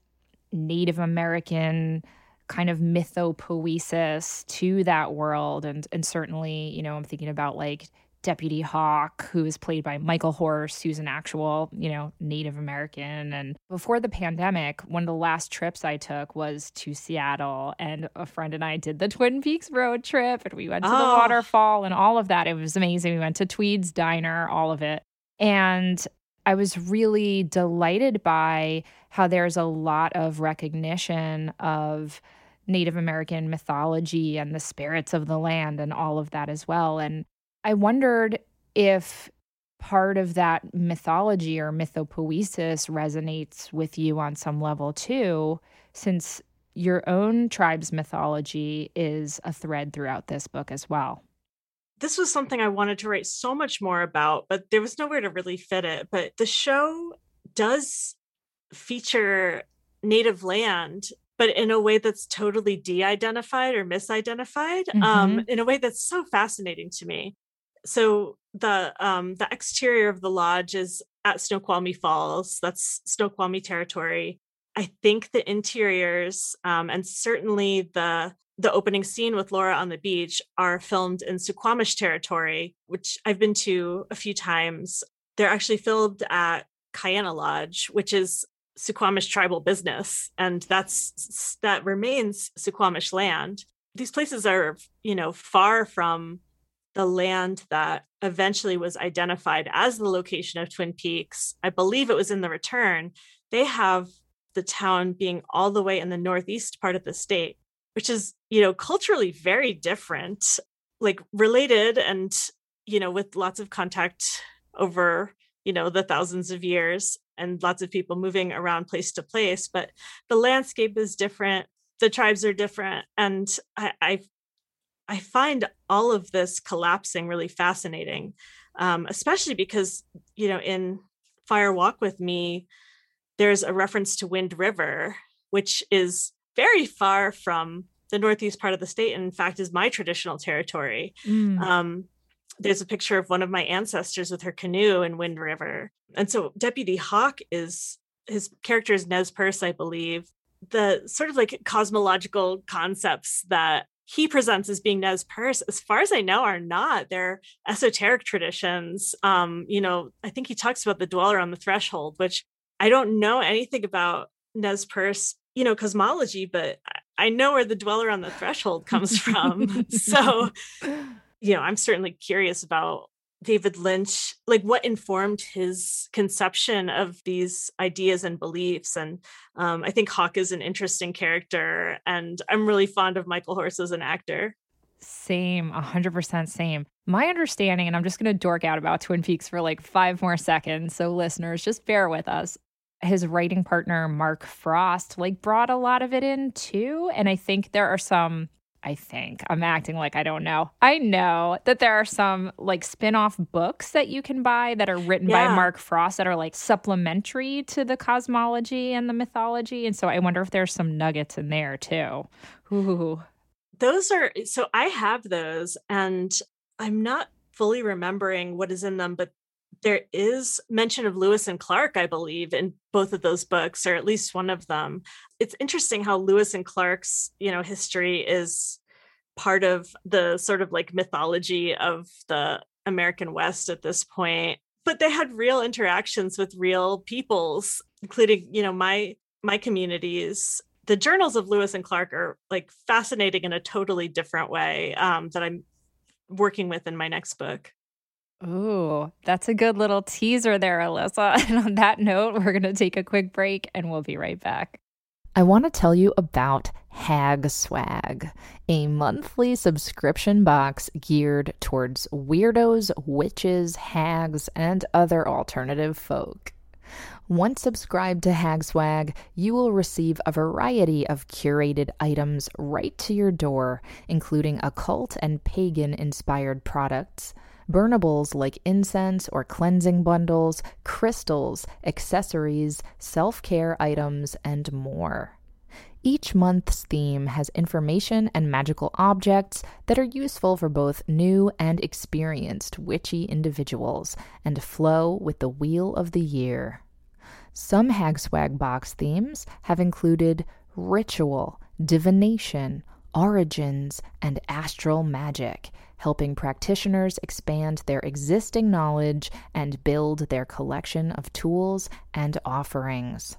Speaker 1: Native American kind of mythopoesis to that world. And and certainly you know i'm thinking about like deputy hawk who is played by michael horse who's an actual you know native american and before the pandemic one of the last trips i took was to seattle and a friend and i did the twin peaks road trip and we went to oh. the waterfall and all of that it was amazing we went to Twede's diner all of it and I was really delighted by how there's a lot of recognition of Native American mythology and the spirits of the land and all of that as well. And I wondered if part of that mythology or mythopoesis resonates with you on some level too, since your own tribe's mythology is a thread throughout this book as well.
Speaker 4: This was something I wanted to write so much more about, but there was nowhere to really fit it. But the show does feature native land but in a way that's totally de-identified or misidentified mm-hmm. um, in a way that's so fascinating to me so the um the exterior of the lodge is at Snoqualmie Falls. That's Snoqualmie territory. I think the interiors um, and certainly the the opening scene with Laura on the beach are filmed in Suquamish territory, which I've been to a few times. They're actually filmed at Kiana Lodge, which is Suquamish tribal business, and that's that remains Suquamish land. These places are, you know, far from the land that eventually was identified as the location of Twin Peaks. I believe it was in the return. They have the town being all the way in the northeast part of the state, which is, you know, culturally very different, like related and, you know, with lots of contact over, you know, the thousands of years and lots of people moving around place to place. But the landscape is different. The tribes are different. And I, I I find all of this collapsing really fascinating, um, especially because, you know, in Fire Walk with Me, there's a reference to Wind River, which is very far from the northeast part of the state, and in fact, is my traditional territory. Mm. Um, there's a picture of one of my ancestors with her canoe in Wind River. And so Deputy Hawk is his character is Nez Perce, I believe. The sort of like cosmological concepts that he presents as being Nez Perce, as far as I know, are not. They're esoteric traditions. Um, you know, I think he talks about the dweller on the threshold, which I don't know anything about Nez Perce, you know, cosmology, but I know where the dweller on the threshold comes from. so, you know, I'm certainly curious about David Lynch, like what informed his conception of these ideas and beliefs. And um, I think Hawk is an interesting character, and I'm really fond of Michael Horse as an actor.
Speaker 1: Same, 100% same. My understanding, and I'm just going to dork out about Twin Peaks for like five more seconds. So, listeners, just bear with us. His writing partner, Mark Frost, like brought a lot of it in too. And I think there are some I think. I'm acting like I don't know. I know that there are some like spin off books that you can buy that are written yeah. by Mark Frost that are like supplementary to the cosmology and the mythology. And so I wonder if there's some nuggets in there too. Ooh.
Speaker 4: Those are so I have those and I'm not fully remembering what is in them, but there is mention of Lewis and Clark, I believe, in both of those books, or at least one of them. It's interesting how Lewis and Clark's, you know, history is part of the sort of like mythology of the American West at this point. But they had real interactions with real peoples, including, you know, my my communities. The journals of Lewis and Clark are like fascinating in a totally different way um, that I'm working with in my next book.
Speaker 1: Ooh, that's a good little teaser there, Elissa. And on that note, we're going to take a quick break and we'll be right back. I want to tell you about Hag Swag, a monthly subscription box geared towards weirdos, witches, hags, and other alternative folk. Once subscribed to Hag Swag, you will receive a variety of curated items right to your door, including occult and pagan inspired products burnables like incense or cleansing bundles, crystals, accessories, self care items, and more. Each month's theme has information and magical objects that are useful for both new and experienced witchy individuals and flow with the wheel of the year. Some Hagswag box themes have included ritual, divination, origins, and astral magic, helping practitioners expand their existing knowledge and build their collection of tools and offerings.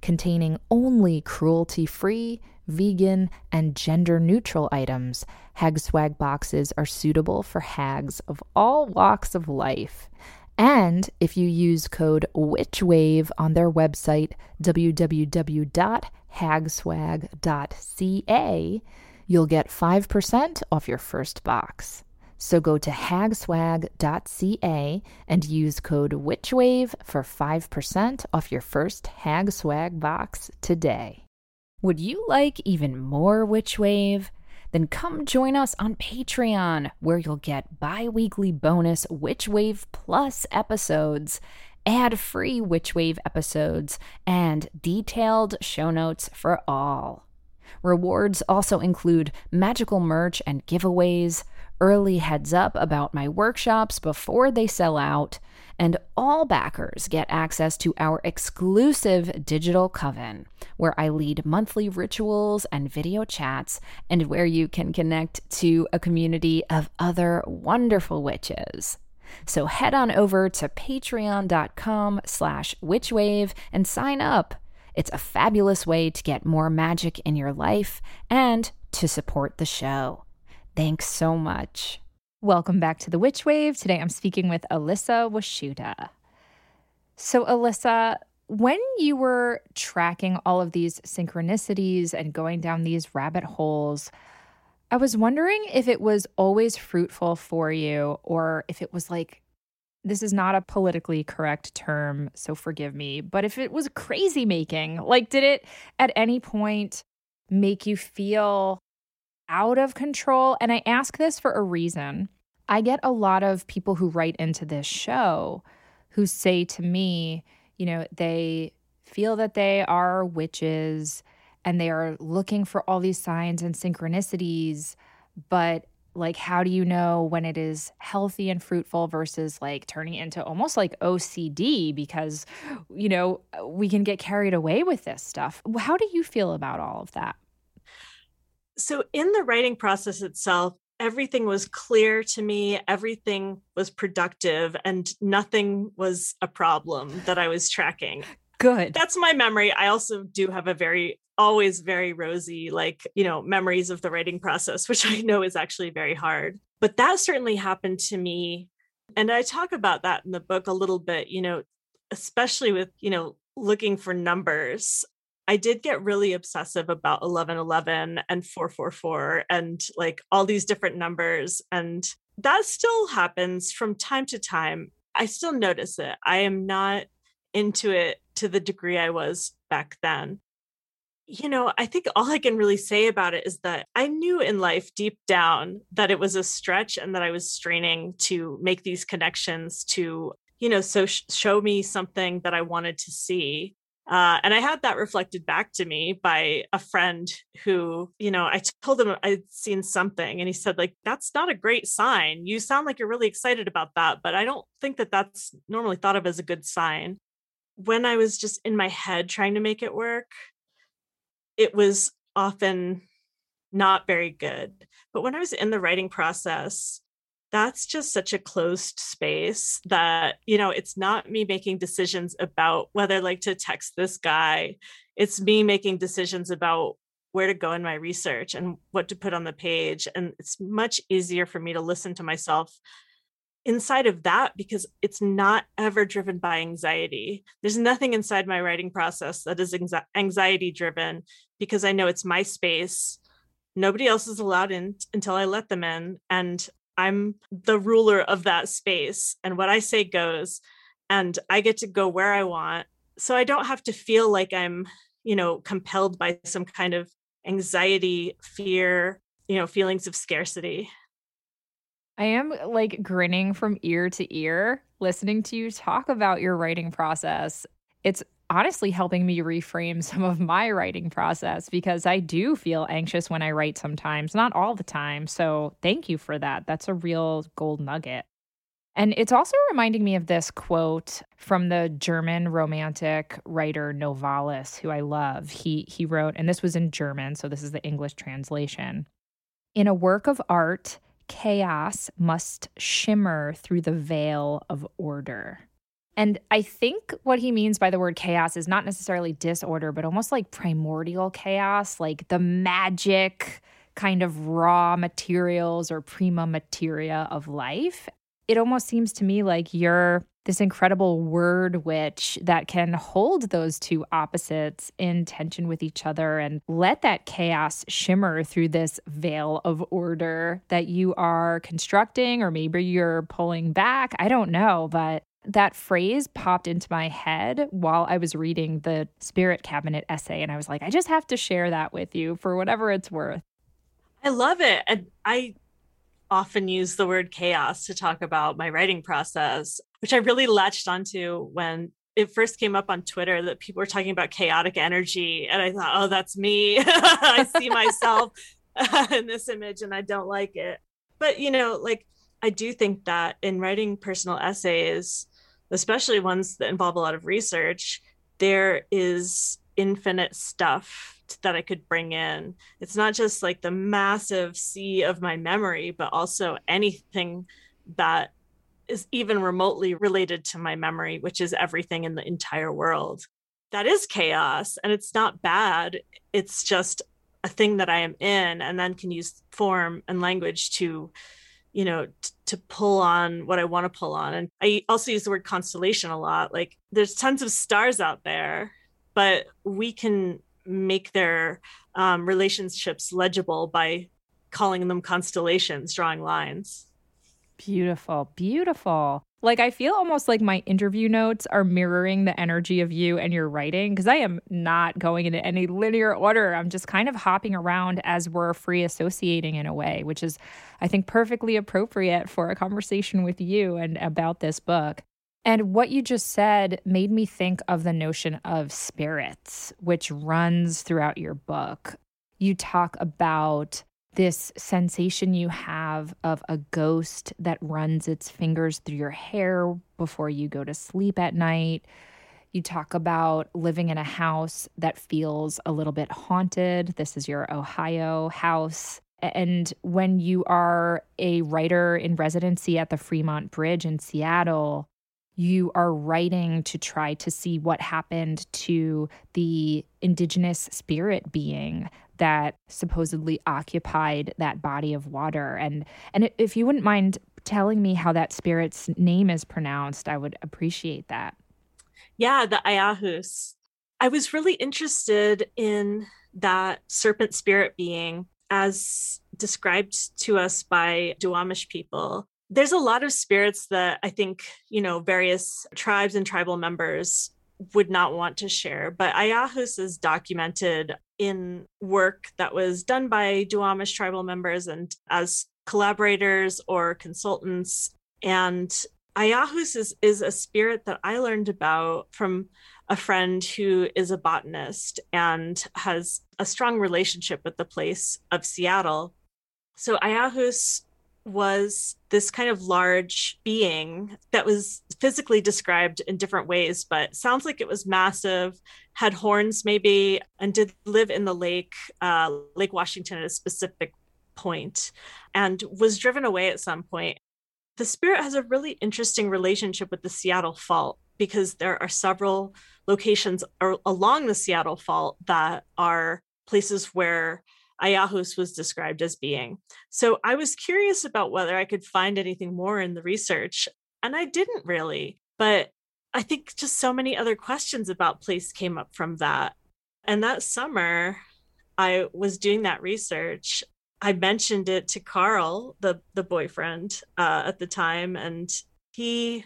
Speaker 1: Containing only cruelty free, vegan, and gender neutral items, Hag Swag boxes are suitable for hags of all walks of life. And if you use code WitchWave on their website, www.hagswag.ca, You'll get 5% off your first box. So go to hagswag.ca and use code WitchWave for 5% off your first Hagswag box today. Would you like even more Witchwave? Then come join us on Patreon, where you'll get bi weekly bonus Witchwave Plus episodes, ad free Witchwave episodes, and detailed show notes for all.
Speaker 2: Rewards also include magical merch and giveaways, early heads up about my workshops before they sell out, and all backers get access to our exclusive digital coven, where I lead monthly rituals and video chats, and where you can connect to a community of other wonderful witches. So head on over to patreon.com slash witchwave and sign up. It's a fabulous way to get more magic in your life and to support the show. Thanks so much.
Speaker 1: Welcome back to the Witch Wave. Today I'm speaking with Elissa Washuta. So, Elissa, when you were tracking all of these synchronicities and going down these rabbit holes, I was wondering if it was always fruitful for you or if it was like, this is not a politically correct term, so forgive me, but if it was crazy making, like, did it at any point make you feel out of control? And I ask this for a reason. I get a lot of people who write into this show who say to me, you know, they feel that they are witches and they are looking for all these signs and synchronicities, but like how do you know when it is healthy and fruitful versus like turning into almost like OCD because you know we can get carried away with this stuff. How do you feel about all of that?
Speaker 4: So in the writing process itself, everything was clear to me, everything was productive, and nothing was a problem that I was tracking.
Speaker 1: Good.
Speaker 4: That's my memory. I also do have a very, always very rosy, like, you know, memories of the writing process, which I know is actually very hard. But that certainly happened to me. And I talk about that in the book a little bit, you know, especially with, you know, looking for numbers. I did get really obsessive about 1111 and 444 and like all these different numbers. And that still happens from time to time. I still notice it. I am not into it to the degree I was back then. You know, I think all I can really say about it is that I knew in life deep down that it was a stretch and that I was straining to make these connections to, you know, so sh- show me something that I wanted to see uh, and I had that reflected back to me by a friend who, you know, I told him I'd seen something and he said, like, that's not a great sign. You sound like you're really excited about that, but I don't think that that's normally thought of as a good sign. When I was just in my head trying to make it work, it was often not very good. But when I was in the writing process, that's just such a closed space that you know it's not me making decisions about whether like to text this guy it's me making decisions about where to go in my research and what to put on the page and it's much easier for me to listen to myself inside of that because it's not ever driven by anxiety there's nothing inside my writing process that is anxiety driven because i know it's my space nobody else is allowed in until i let them in and I'm the ruler of that space and what I say goes and I get to go where I want. So I don't have to feel like I'm, you know, compelled by some kind of anxiety, fear, you know, feelings of scarcity.
Speaker 1: I am uh, like grinning from ear to ear listening to you talk about your writing process. It's honestly helping me reframe some of my writing process because I do feel anxious when I write sometimes, not all the time. So thank you for that. That's a real gold nugget. And it's also reminding me of this quote from the German romantic writer Novalis, who I love. He he wrote, and this was in German, so this is the English translation. In a work of art, chaos must shimmer through the veil of order. And I think what he means by the word chaos is not necessarily disorder, but almost like primordial chaos, like the magic kind of raw materials or prima materia of life. It almost seems to me like you're this incredible word witch that can hold those two opposites in tension with each other and let that chaos shimmer through this veil of order that you are constructing, or maybe you're pulling back. I don't know, but that phrase popped into my head while I was reading the Spirit Cabinet essay. And I was like, I just have to share that with you for whatever it's worth.
Speaker 4: I love it. And I often use the word chaos to talk about my writing process, which I really latched onto when it first came up on Twitter that people were talking about chaotic energy. And I thought, oh, that's me. I see myself in this image and I don't like it. But, you know, like, I do think that in writing personal essays, especially ones that involve a lot of research, there is infinite stuff that I could bring in. It's not just like the massive sea of my memory, but also anything that is even remotely related to my memory, which is everything in the entire world. That is chaos and it's not bad. It's just a thing that I am in and then can use form and language to, you know, t- to pull on what I want to pull on. And I also use the word constellation a lot. Like there's tons of stars out there, but we can make their um, relationships legible by calling them constellations, drawing lines.
Speaker 1: Beautiful, beautiful. Like, I feel almost like my interview notes are mirroring the energy of you and your writing because I am not going into any linear order. I'm just kind of hopping around as we're free associating in a way, which is, I think, perfectly appropriate for a conversation with you and about this book. And what you just said made me think of the notion of spirits, which runs throughout your book. You talk about this sensation you have of a ghost that runs its fingers through your hair before you go to sleep at night. You talk about living in a house that feels a little bit haunted. This is your Ohio house. And when you are a writer in residency at the Fremont Bridge in Seattle, you are writing to try to see what happened to the indigenous spirit being that supposedly occupied that body of water. And and if you wouldn't mind telling me how that spirit's name is pronounced i would appreciate that.
Speaker 4: Yeah the ayahus. I was really interested in that serpent spirit being as described to us by duwamish people there's a lot of spirits that i think you know various tribes and tribal members would not want to share but ayahus is documented in work that was done by Duwamish tribal members and as collaborators or consultants. And Ayahus is, is a spirit that I learned about from a friend who is a botanist and has a strong relationship with the place of Seattle. So Ayahus was this kind of large being that was physically described in different ways, but sounds like it was massive, had horns maybe, and did live in the lake, uh, Lake Washington at a specific point, and was driven away at some point. The spirit has a really interesting relationship with the Seattle Fault because there are several locations along the Seattle Fault that are places where Ayahus was described as being. So I was curious about whether I could find anything more in the research, and I didn't really. But I think just so many other questions about place came up from that. And that summer, I was doing that research. I mentioned it to Carl, the the boyfriend uh, at the time, and he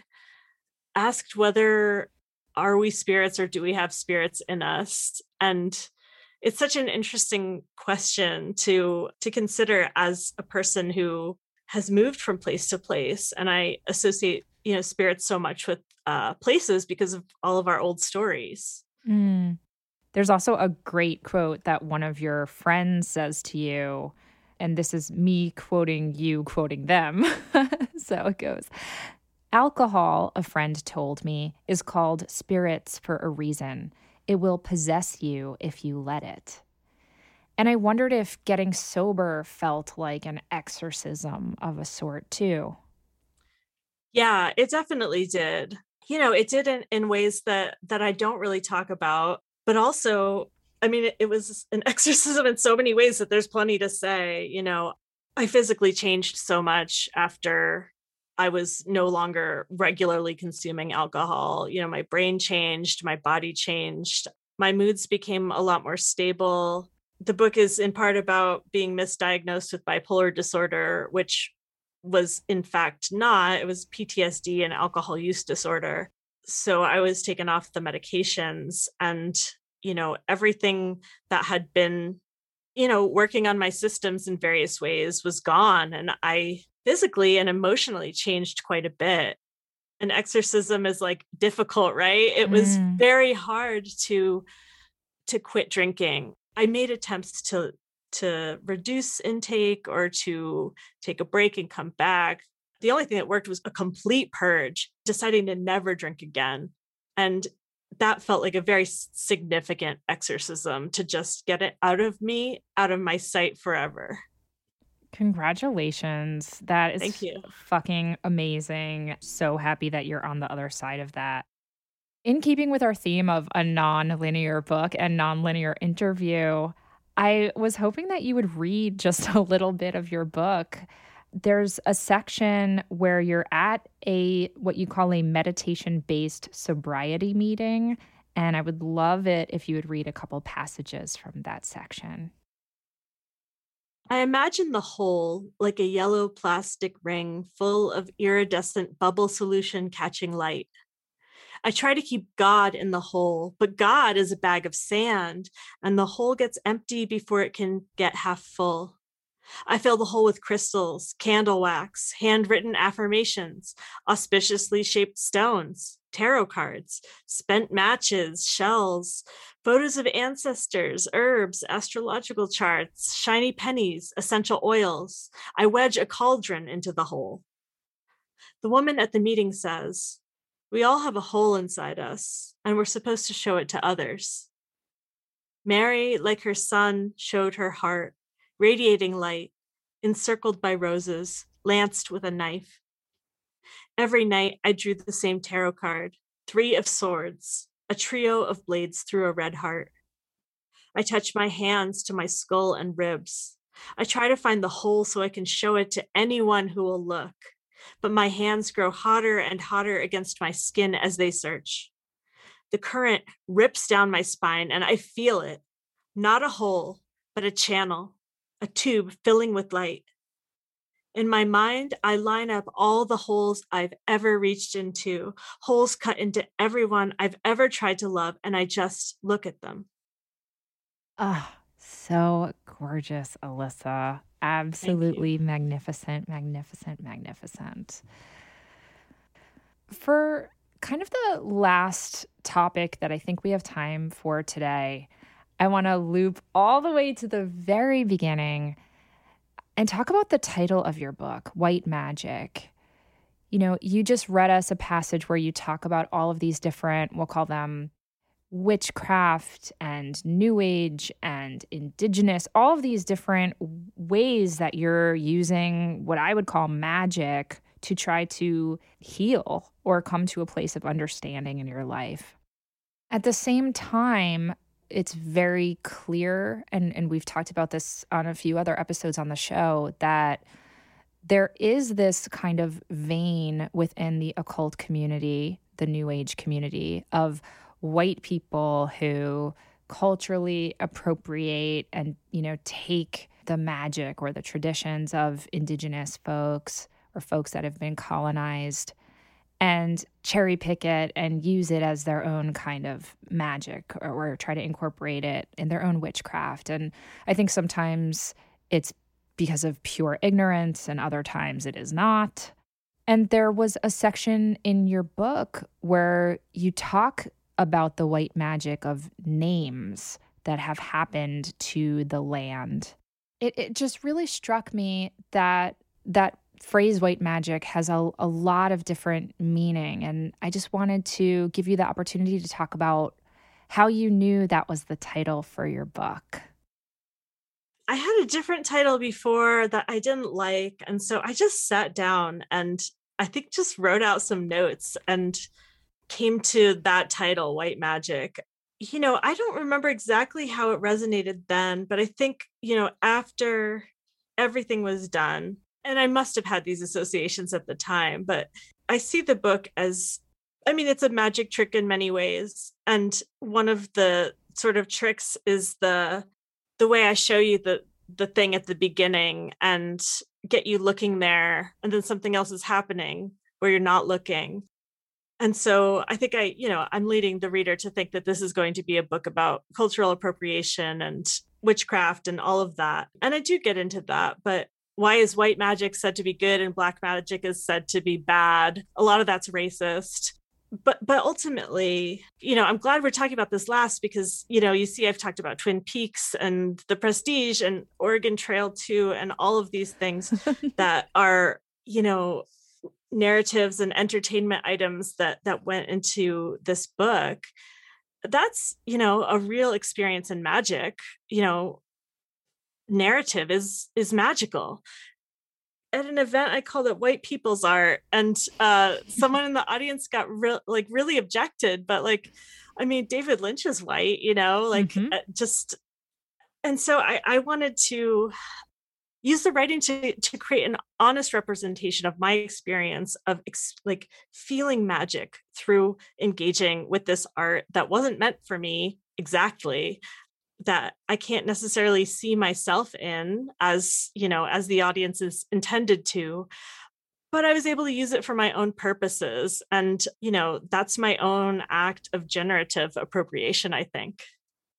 Speaker 4: asked whether are we spirits or do we have spirits in us? And it's such an interesting question to to consider as a person who has moved from place to place and i associate you know spirits so much with uh, places because of all of our old stories
Speaker 1: mm. there's also a great quote that one of your friends says to you and this is me quoting you quoting them so it goes alcohol a friend told me is called spirits for a reason it will possess you if you let it. And I wondered if getting sober felt like an exorcism of a sort, too.
Speaker 4: Yeah, it definitely did. You know, it did in, in ways that that I don't really talk about, but also, I mean, it, it was an exorcism in so many ways that there's plenty to say. You know, I physically changed so much after I was no longer regularly consuming alcohol. You know, my brain changed, my body changed, my moods became a lot more stable. The book is in part about being misdiagnosed with bipolar disorder, which was in fact not, it was PTSD and alcohol use disorder. So I was taken off the medications and, you know, everything that had been you know working on my systems in various ways was gone and i physically and emotionally changed quite a bit. an exorcism is like difficult, right? It was
Speaker 1: Mm.
Speaker 4: very hard to to quit drinking. I made attempts to to reduce intake or to take a break and come back. The only thing that worked was a complete purge, deciding to never drink again. And that felt like a very significant exorcism to just get it out of me, out of my sight forever.
Speaker 1: Congratulations. That is
Speaker 4: Thank you.
Speaker 1: fucking amazing. So happy that you're on the other side of that. In keeping with our theme of a non-linear book and non-linear interview, I was hoping that you would read just a little bit of your book. There's a section where you're at a what you call a meditation-based sobriety meeting, and I would love it if you would read a couple passages from that section.
Speaker 4: I imagine the hole like a yellow plastic ring full of iridescent bubble solution catching light. I try to keep God in the hole, but God is a bag of sand, and the hole gets empty before it can get half full. I fill the hole with crystals, candle wax, handwritten affirmations, auspiciously shaped stones, tarot cards, spent matches, shells, photos of ancestors, herbs, astrological charts, shiny pennies, essential oils. I wedge a cauldron into the hole. The woman at the meeting says, We all have a hole inside us, and we're supposed to show it to others. Mary, like her son, showed her heart, radiating light, encircled by roses, lanced with a knife. Every night I drew the same tarot card, three of swords, a trio of blades through a red heart. I touch my hands to my skull and ribs. I try to find the hole so I can show it to anyone who will look, but my hands grow hotter and hotter against my skin as they search. The current rips down my spine and I feel it not a hole, but a channel, a tube filling with light. In my mind, I line up all the holes I've ever reached into, holes cut into everyone I've ever tried to love, and I just look at them.
Speaker 1: Ah, so gorgeous, Elissa. Absolutely magnificent, magnificent, magnificent. For kind of the last topic that I think we have time for today, I want to loop all the way to the very beginning and talk about the title of your book, White Magic. You know, you just read us a passage where you talk about all of these different, we'll call them witchcraft and new age and indigenous, all of these different ways that you're using what I would call magic to try to heal or come to a place of understanding in your life. At the same time, it's very clear, and, and we've talked about this on a few other episodes on the show, that there is this kind of vein within the occult community, the new age community, of white people who culturally appropriate and you know take the magic or the traditions of indigenous folks or folks that have been colonized and cherry pick it and use it as their own kind of magic or, or try to incorporate it in their own witchcraft and i think sometimes it's because of pure ignorance and other times it is not and there was a section in your book where you talk about the white magic of names that have happened to the land. It, it just really struck me that that phrase white magic has a, a lot of different meaning. And I just wanted to give you the opportunity to talk about how you knew that was the title for your book.
Speaker 4: I had a different title before that I didn't like. And so I just sat down and I think just wrote out some notes and came to that title, White Magic. You know, I don't remember exactly how it resonated then, but I think, you know, after everything was done, and I must have had these associations at the time, but I see the book as I mean, it's a magic trick in many ways. And one of the sort of tricks is the the way I show you the the thing at the beginning and get you looking there and then something else is happening where you're not looking. And so I think I, you know, I'm leading the reader to think that this is going to be a book about cultural appropriation and witchcraft and all of that. And I do get into that, but why is white magic said to be good and black magic is said to be bad? A lot of that's racist. But but ultimately, you know, I'm glad we're talking about this last because, you know, you see I've talked about Twin Peaks and The Prestige and Oregon Trail 2 and all of these things that are, you know, narratives and entertainment items that that went into this book that's you know a real experience in magic you know narrative is is magical at an event i called it white people's art and uh someone in the audience got real like really objected but like i mean david lynch is white you know like mm-hmm. Uh, just and so i i wanted to use the writing to to create an honest representation of my experience of ex- like feeling magic through engaging with this art that wasn't meant for me exactly that I can't necessarily see myself in as, you know, as the audience is intended to. But I was able to use it for my own purposes. And, you know, that's my own act of generative appropriation, I think.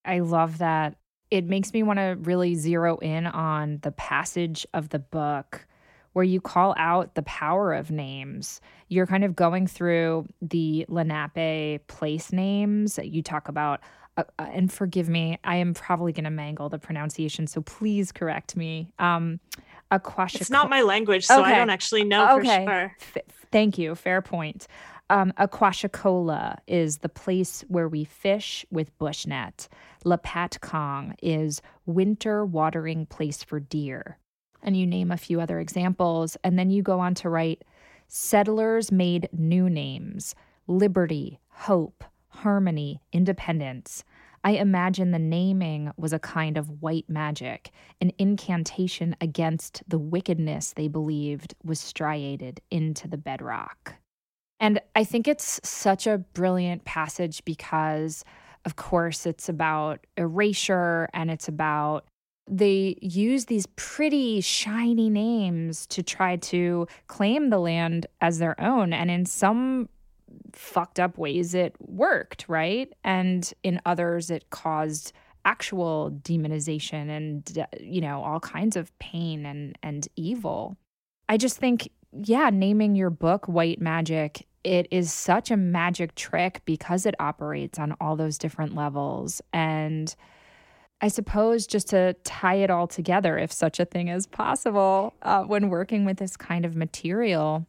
Speaker 1: I love that. It makes me want to really zero in on the passage of the book where you call out the power of names. You're kind of going through the Lenape place names. That you talk about uh, uh, and forgive me, I am probably going to mangle the pronunciation, so please correct me. Um, Aquashic-
Speaker 4: it's not my language, so okay. I don't actually know okay. for sure.
Speaker 1: F- thank you. Fair point. Um, Aquashicola is the place where we fish with bushnet. Kong is winter watering place for deer. And you name a few other examples. And then you go on to write settlers made new names liberty, hope, harmony, independence. I imagine the naming was a kind of white magic, an incantation against the wickedness they believed was striated into the bedrock. And I think it's such a brilliant passage because, of course, it's about erasure and it's about they use these pretty shiny names to try to claim the land as their own. And in some fucked up ways it worked, right? And in others it caused actual demonization and you know all kinds of pain and and evil. I just think yeah, naming your book White Magic it is such a magic trick because it operates on all those different levels and I suppose just to tie it all together, if such a thing is possible, uh, when working with this kind of material,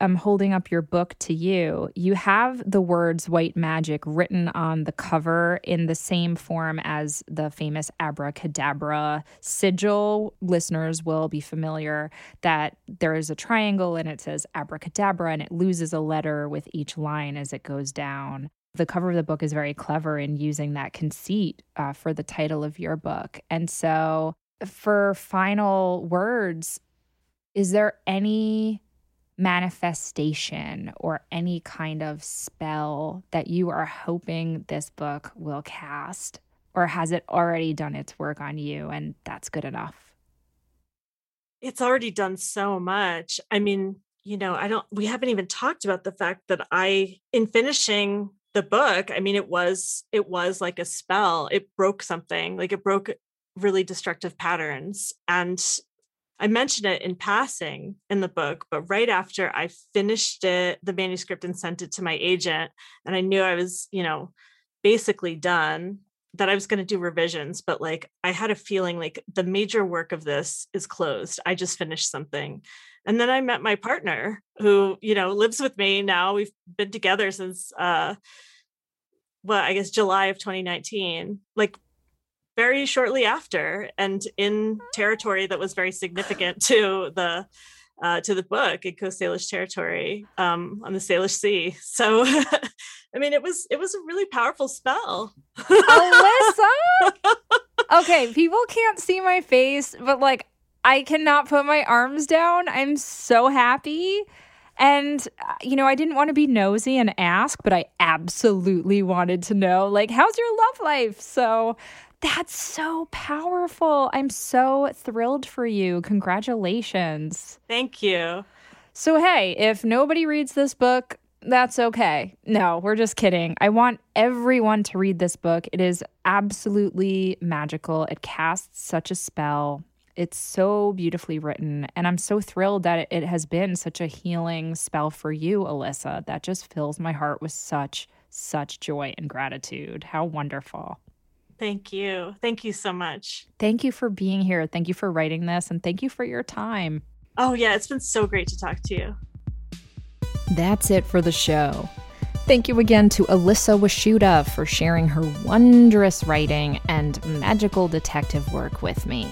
Speaker 1: I'm holding up your book to you. You have the words white magic written on the cover in the same form as the famous abracadabra sigil. Listeners will be familiar that there is a triangle and it says abracadabra and it loses a letter with each line as it goes down. The cover of the book is very clever in using that conceit uh, for the title of your book. And so, for final words, is there any manifestation or any kind of spell that you are hoping this book will cast? Or has it already done its work on you and that's good enough?
Speaker 4: It's already done so much. I mean, you know, I don't, we haven't even talked about the fact that I, in finishing the book, I mean, it was, it was like a spell. It broke something, like it broke really destructive patterns. And I mentioned it in passing in the book, but right after I finished it, the manuscript and sent it to my agent, and I knew I was, you know, basically done, that I was going to do revisions, but like I had a feeling like the major work of this is closed. I just finished something. And then I met my partner who, you know, lives with me now. We've been together since uh well, I guess July of 2019. Like very shortly after and in territory that was very significant to the uh, to the book in Coast Salish territory um, on the Salish Sea. So, I mean, it was it was a really powerful spell.
Speaker 1: Elissa, okay, people can't see my face, but like I cannot put my arms down. I'm so happy. And, uh, you know, I didn't want to be nosy and ask, but I absolutely wanted to know, like, how's your love life? So that's so powerful. I'm so thrilled for you. Congratulations.
Speaker 4: Thank you.
Speaker 1: So, hey, if nobody reads this book, that's okay. No, we're just kidding. I want everyone to read this book. It is absolutely magical. It casts such a spell. It's so beautifully written. And I'm so thrilled that it has been such a healing spell for you, Elissa. That just fills my heart with such, such joy and gratitude. How wonderful.
Speaker 4: Thank you. Thank you so much.
Speaker 1: Thank you for being here. Thank you for writing this. And thank you for your time.
Speaker 4: Oh, yeah. It's been so great to talk to you.
Speaker 1: That's it for the show. Thank you again to Elissa Washuta for sharing her wondrous writing and magical detective work with me.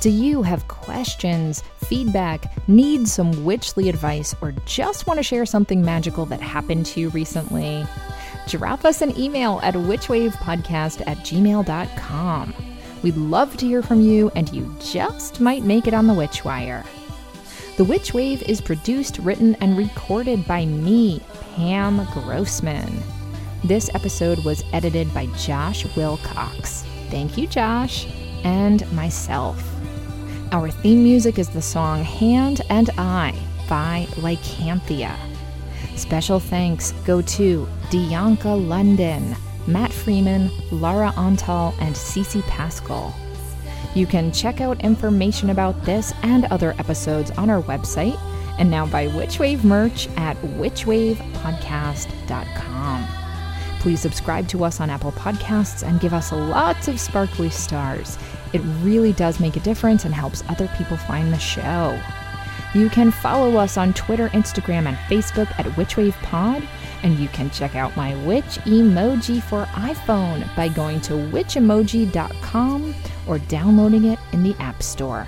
Speaker 1: Do you have questions, feedback, need some witchly advice, or just want to share something magical that happened to you recently? Drop us an email at witchwavepodcast at gmail.com. We'd love to hear from you, and you just might make it on the Witchwire. The Witch Wave is produced, written, and recorded by me, Pam Grossman. This episode was edited by Josh Wilcox. Thank you, Josh, and myself. Our theme music is the song Hand and Eye by Lycanthia. Special thanks go to Dianca London, Matt Freeman, Lara Antal, and Cece Pascal. You can check out information about this and other episodes on our website and now buy Witchwave merch at witchwavepodcast.com. Please subscribe to us on Apple Podcasts and give us lots of sparkly stars. It really does make a difference and helps other people find the show. You can follow us on Twitter, Instagram, and Facebook at Witchwave Pod, and you can check out my witch emoji for iPhone by going to witchemoji.com or downloading it in the App Store.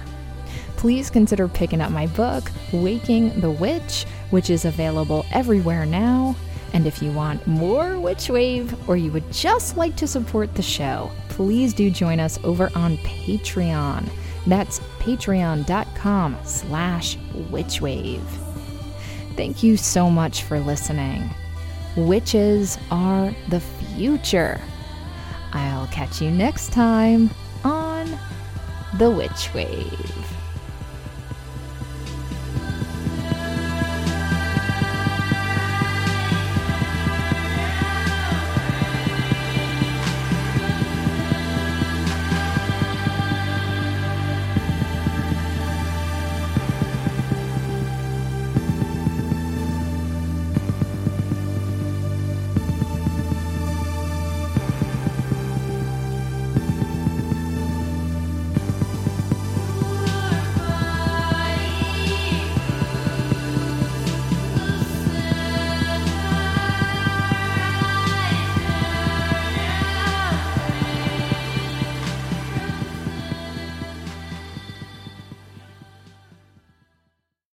Speaker 1: Please consider picking up my book, Waking the Witch, which is available everywhere now. And if you want more Witch Wave or you would just like to support the show, please do join us over on Patreon. That's patreon.com slash witchwave. Thank you so much for listening. Witches are the future. I'll catch you next time on The Witch Wave.